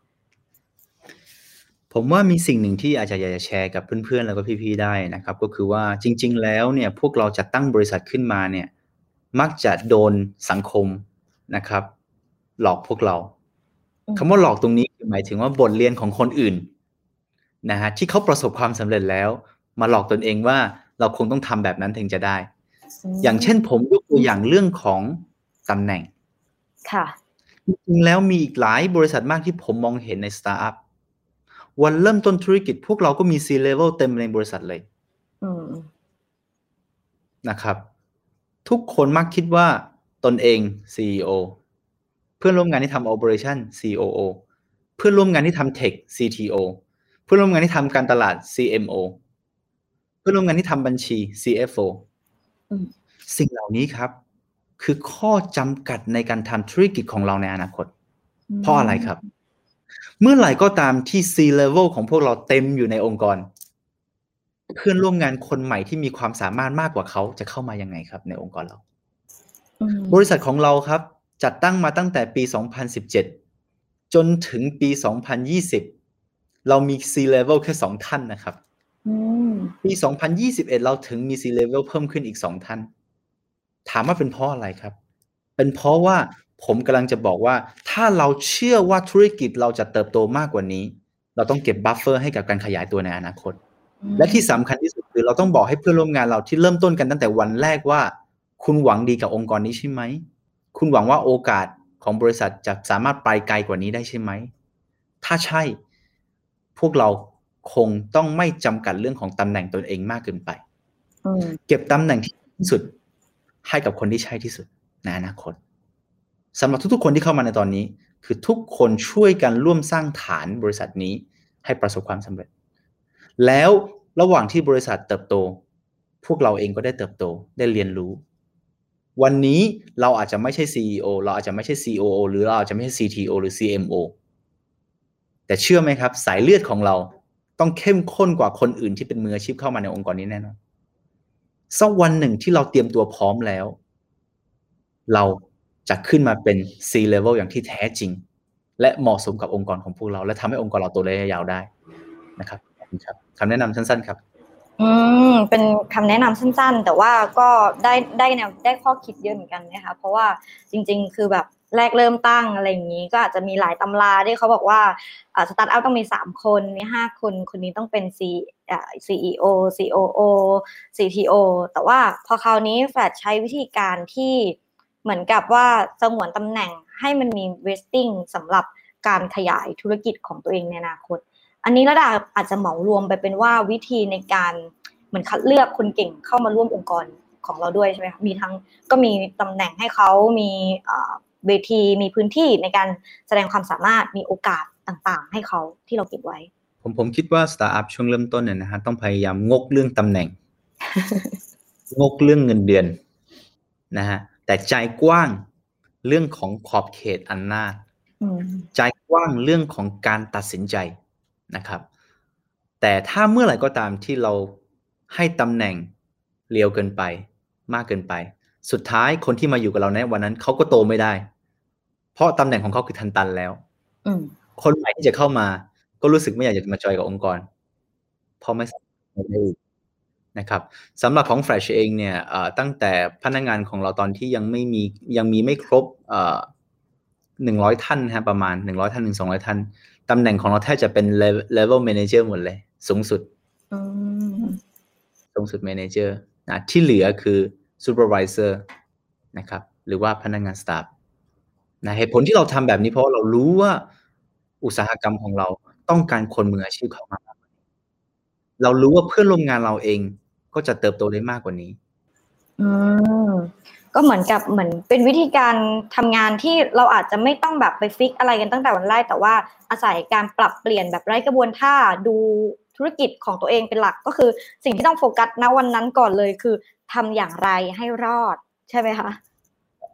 ผมว่ามีสิ่งหนึ่งที่อาจจะอยากจะแชร์กับเพื่อนๆ แล้วก็พี่ๆ ได้นะครับ ก็คือว่าจริง ๆ แล้วเนี่ยพวกเราจะตั้งบริษัทขึ้นมาเนี่ยมักจะโดนสังคมนะครับ หลอกพวกเราคำว่าหลอกตรงนี้หมายถึงว่าบทเรียนของคนอื่นนะฮะที่เขาประสบความสำเร็จแล้ว มาหลอกตนเองว่าเราคงต้องทำแบบนั้นถึงจะได้ อย่างเช่นผมยกตัวอย่างเรื่องของตำแหน่งค่ะจริงๆแล้วมีอีกหลายบริษัทมากที่ผมมองเห็นในสตาร์ทอัพ วันเริ่มต้นธุรกิจ พวกเราก็มี C level เต็มในบริษัทเลยนะครับ ทุกคนมักคิดว่าตนเอง CEO เพื่อนร่วมงานที่ทำ operation COO เพื่อนร่วมงานที่ทำ tech CTO เพื่อนร่วมงานที่ทำการตลาด CMO เพื่อนร่วมงานที่ทำบัญชี CFO สิ่งเหล่านี้ครับ คือข้อจำกัดในการทำธุรกิจของเราในอนาคต เพราะอะไรครับ เมื่อไหร่ก็ตามที่ C level ของพวกเราเต็มอยู่ในองค์กร เพื่อนร่วมงานคนใหม่ที่มีความสามารถมากกว่าเขาจะเข้ามายังไงครับ ในองค์กรเรา บริษัทของเราครับ จัดตั้งมาตั้งแต่ปี 2017 จนถึงปี 2020 เรามี C level แค่สองท่านนะครับปี 2021 เราถึงมี C level เพิ่มขึ้นอีกสองท่าน ถามว่าเป็นเพราะอะไรครับ เป็นเพราะว่า ผมกำลังจะบอกว่า ถ้าเราเชื่อว่าธุรกิจเราจะเติบโตมากกว่านี้ เราต้องเก็บ buffer ให้กับการขยายตัวในอนาคต และที่สำคัญที่สุดคือเราต้องบอกให้เพื่อนร่วมงานเราที่เริ่มต้นกันตั้งแต่วันแรกว่า คุณหวังดีกับองค์กรนี้ใช่ไหม คุณหวังว่าโอกาสของบริษัทจะสามารถไปไกลกว่านี้ได้ใช่ไหม ถ้าใช่ พวกเราคงต้องไม่จำกัดเรื่องของตำแหน่งตนเองมากเกินไปเก็บตำแหน่งที่สุดให้กับคนที่ใช่ที่สุดในอนาคต สำหรับทุกๆ คนที่เข้ามาในตอนนี้ คือทุกคนช่วยกันร่วมสร้างฐานบริษัทนี้ให้ประสบความสำเร็จ แล้วระหว่างที่บริษัทเติบโต พวกเราเองก็ได้เติบโตได้เรียนรู้ วันนี้เราอาจจะไม่ใช่ CEO เราอาจจะไม่ใช่ COO หรือเราอาจจะไม่ใช่ CTO หรือ CMO แต่เชื่อไหมครับ สายเลือดของเราต้องเข้มข้นกว่าคนอื่นที่เป็นมืออาชีพเข้ามาในองค์กรนี้แน่นอนสักวันหนึ่งที่เราเตรียมตัวพร้อมแล้ว เรา จะขึ้นมาเป็น C level อย่างที่แท้จริง และเหมาะสมกับองค์กรของพวกเรา และทำให้องค์กรเราโตระยะยาวได้นะครับครับคำแนะนำสั้นๆครับอืมเป็นคำแนะนำสั้น ๆ แต่ว่าก็ได้ได้แนวได้ข้อคิดเยอะเหมือนกันนะคะเพราะว่าจริง ๆ คือแบบแรกเริ่มตั้งอะไรอย่างนี้ ก็อาจจะมีหลายตำราที่เขาบอกว่าสตาร์ทอัพต้องมี 3 คนมี 5 คน คนนี้ต้องเป็น C CEO COO CTO แต่ว่าพอคราวนี้แฟลชใช้วิธีการที่ เหมือนกับว่าสงวนตำแหน่งให้มันมี vesting สำหรับการขยายธุรกิจของตัวเองในอนาคต อันนี้ระดาอาจจะเหมารวมไปเป็นว่าวิธีในการเหมือนคัดเลือกคนเก่งเข้ามาร่วมองค์กรของเราด้วยใช่ไหมคะมีทั้งก็มีตำแหน่งให้เขามีเวทีมีพื้นที่ในการแสดงความสามารถมีโอกาสต่างๆ ให้เขาที่เราเก็บไว้ ผมผมคิดว่าสตาร์ทอัพช่วงเริ่มต้นเนี่ยนะฮะต้องพยายามงกเรื่องตำแหน่ง งกเรื่องเงินเดือนนะฮะ แต่ใจกว้างเรื่องของขอบเขตอันนาใจกว้างเรื่องของการตัดสินใจนะครับ แต่ถ้าเมื่อไหร่ก็ตามที่เราให้ตำแหน่งเร็วเกินไป มากเกินไป สุดท้ายคนที่มาอยู่กับเราในวันนั้นเขาก็โตไม่ได้ เพราะตำแหน่งของเขาคือทันตันแล้วคนใหม่ที่จะเข้ามา ก็รู้สึกไม่อยากจะมาจอยกับองค์กรเพราะไม่สามารถได้ นะครับสำหรับของ Flash เองเนี่ยตั้งแต่พนักงานของเราตอนที่ยังไม่มียังมีไม่ครบหนึ่งร้อยท่านฮะประมาณหนึ่งร้อยท่านถึงสองร้อยท่านตำแหน่งของเราแทบจะเป็น level manager หมดเลย สูงสุดสูงสุด manager นะที่เหลือคือ supervisor นะครับหรือว่าพนักงานสตาฟนะเหตุผลที่เราทำแบบนี้เพราะเรารู้ว่าอุตสาหกรรมของเราต้องการคนมืออาชีพเข้ามาเรารู้ว่าเพื่อนร่วมงานเราเอง ก็จะเติบโตได้มากกว่านี้ อืมก็เหมือนกับเหมือนเป็นวิธีการทำงานที่เราอาจจะไม่ต้องแบบไปฟิกอะไรกันตั้งแต่วันแรกแต่ว่าอาศัยการปรับเปลี่ยนแบบไร้กระบวนท่าดูธุรกิจของตัวเองเป็นหลักก็คือ สิ่งที่ต้องโฟกัสณวันนั้นก่อนเลยคือทำอย่างไรให้รอดใช่ไหมคะ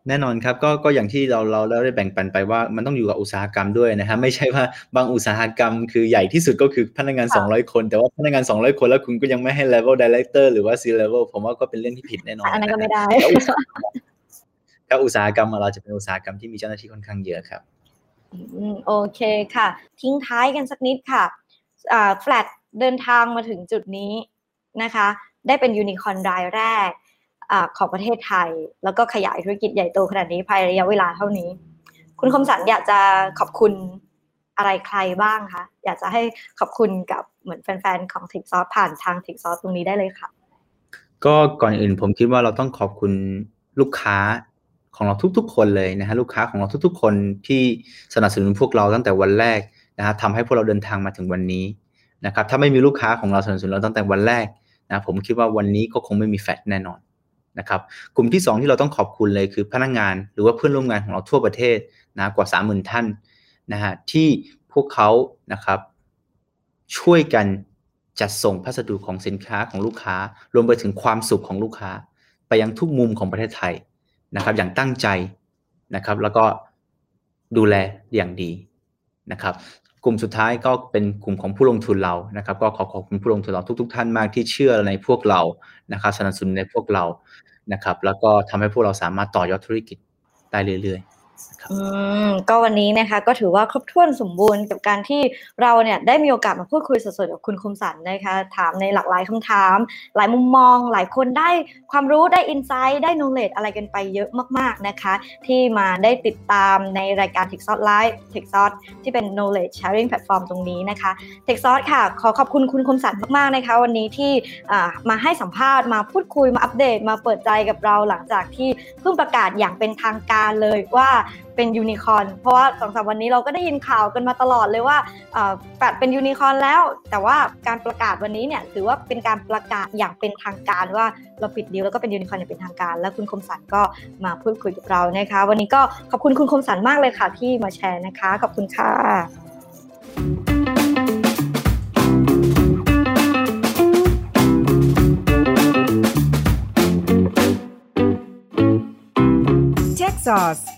แน่นอนครับก็ก็อย่างที่เราเราได้แบ่งปันไปว่ามันต้องอยู่กับอุตสาหกรรมด้วยนะฮะไม่ใช่ว่าบางอุตสาหกรรมคือใหญ่ที่สุดก็คือพนักงาน 200 คน แต่ว่าพนักงาน 200 คนแล้วคุณก็ยังไม่ให้ level director หรือว่า C level ผมว่าก็เป็นเรื่องที่ผิดแน่นอนอันนั้นก็ไม่ได้ถ้าอุตสาหกรรมเราจะเป็นอุตสาหกรรมที่มีเจ้าหน้าที่ค่อนข้างเยอะครับโอเคค่ะ ทิ้งท้ายกันสักนิดค่ะแฟลตเดินทางมาถึงจุดนี้นะคะ ได้เป็นยูนิคอนรายแรก ของประเทศไทย แล้วก็ขยายธุรกิจใหญ่โตขนาดนี้ภายในระยะเวลาเท่านี้ คุณคมสันอยากจะขอบคุณอะไรใครบ้างคะอยากจะให้ขอบคุณกับเหมือนแฟนๆของทิกซอสผ่านทางทิกซอสตรงนี้ได้เลยค่ะ ก็ก่อนอื่นผมคิดว่าเราต้องขอบคุณลูกค้าของเราทุกๆ คนเลยนะฮะลูกค้าของเราทุกๆ คนที่สนับสนุนพวกเราตั้งแต่วันแรกนะฮะทำให้พวกเราเดินทางมาถึงวันนี้นะครับถ้าไม่มีลูกค้าของเราสนับสนุนเราตั้งแต่วันแรกนะผมคิดว่าวันนี้ก็คงไม่มีแฟดแน่นอน นะครับกลุ่มที่ 2 ที่เราต้องขอบคุณเลยคือพนักงงานหรือว่าเพื่อนร่วมงานของเราทั่วประเทศนะกว่า 30,000 ท่านนะฮะที่พวกเขานะครับช่วยกันจัดส่งพัสดุของสินค้าของลูกค้า รวมไปถึงความสุขของลูกค้า ไปยังทุกมุมของประเทศไทยนะครับ อย่างตั้งใจนะครับ แล้วก็ดูแลอย่างดีนะครับ กลุ่มสุดท้ายก็เป็นกลุ่มของผู้ลงทุนเรานะครับ ก็ขอขอบคุณผู้ลงทุนเราทุกๆท่านมากที่เชื่อในพวกเรานะครับสนับสนุนในพวกเรานะครับ แล้วก็ทำให้พวกเราสามารถต่อยอดธุรกิจได้เรื่อยๆ อืมก็วันนี้นะคะก็ถือว่าครบถ้วนสมบูรณ์กับการที่เราเนี่ยได้มีโอกาสมาพูดคุยสดๆกับคุณคมสันนะคะถามในหลากหลายคำถาม หลายมุมมอง หลายคนได้ความรู้ได้อินไซต์ได้นงเลดอะไรกันไปเยอะมากๆนะคะ ที่มาได้ติดตามในรายการ t e c h s o t Live t e c h s o t ที่เป็น knowledge sharing platform ตรงนี้นะคะ t e c h s o t ค่ะ ขอขอบคุณคุณคมสันมากๆนะคะ วันนี้ที่มาให้สัมภาษณ์มาพูดคุยมาอัปเดตมาเปิดใจกับเราหลังจากที่เพิ่งประกาศอย่างเป็นทางการเลยว่าเป็นยูนิคอนเพราะว่าสองสามวันนี้เราก็ได้ยินข่าวกันมาตลอดเลยว่าแปดเป็นยูนิคอนแล้ว แต่ว่าการประกาศวันนี้เนี่ยถือว่าเป็นการประกาศอย่างเป็นทางการว่าเราปิดดีลแล้วก็เป็นยูนิคอนอย่างเป็นทางการ แล้วคุณคมสันก็มาพูดคุยกับเรานะคะ วันนี้ก็ขอบคุณคุณคมสันมากเลยค่ะที่มาแชร์นะคะ ขอบคุณค่ะ Sauce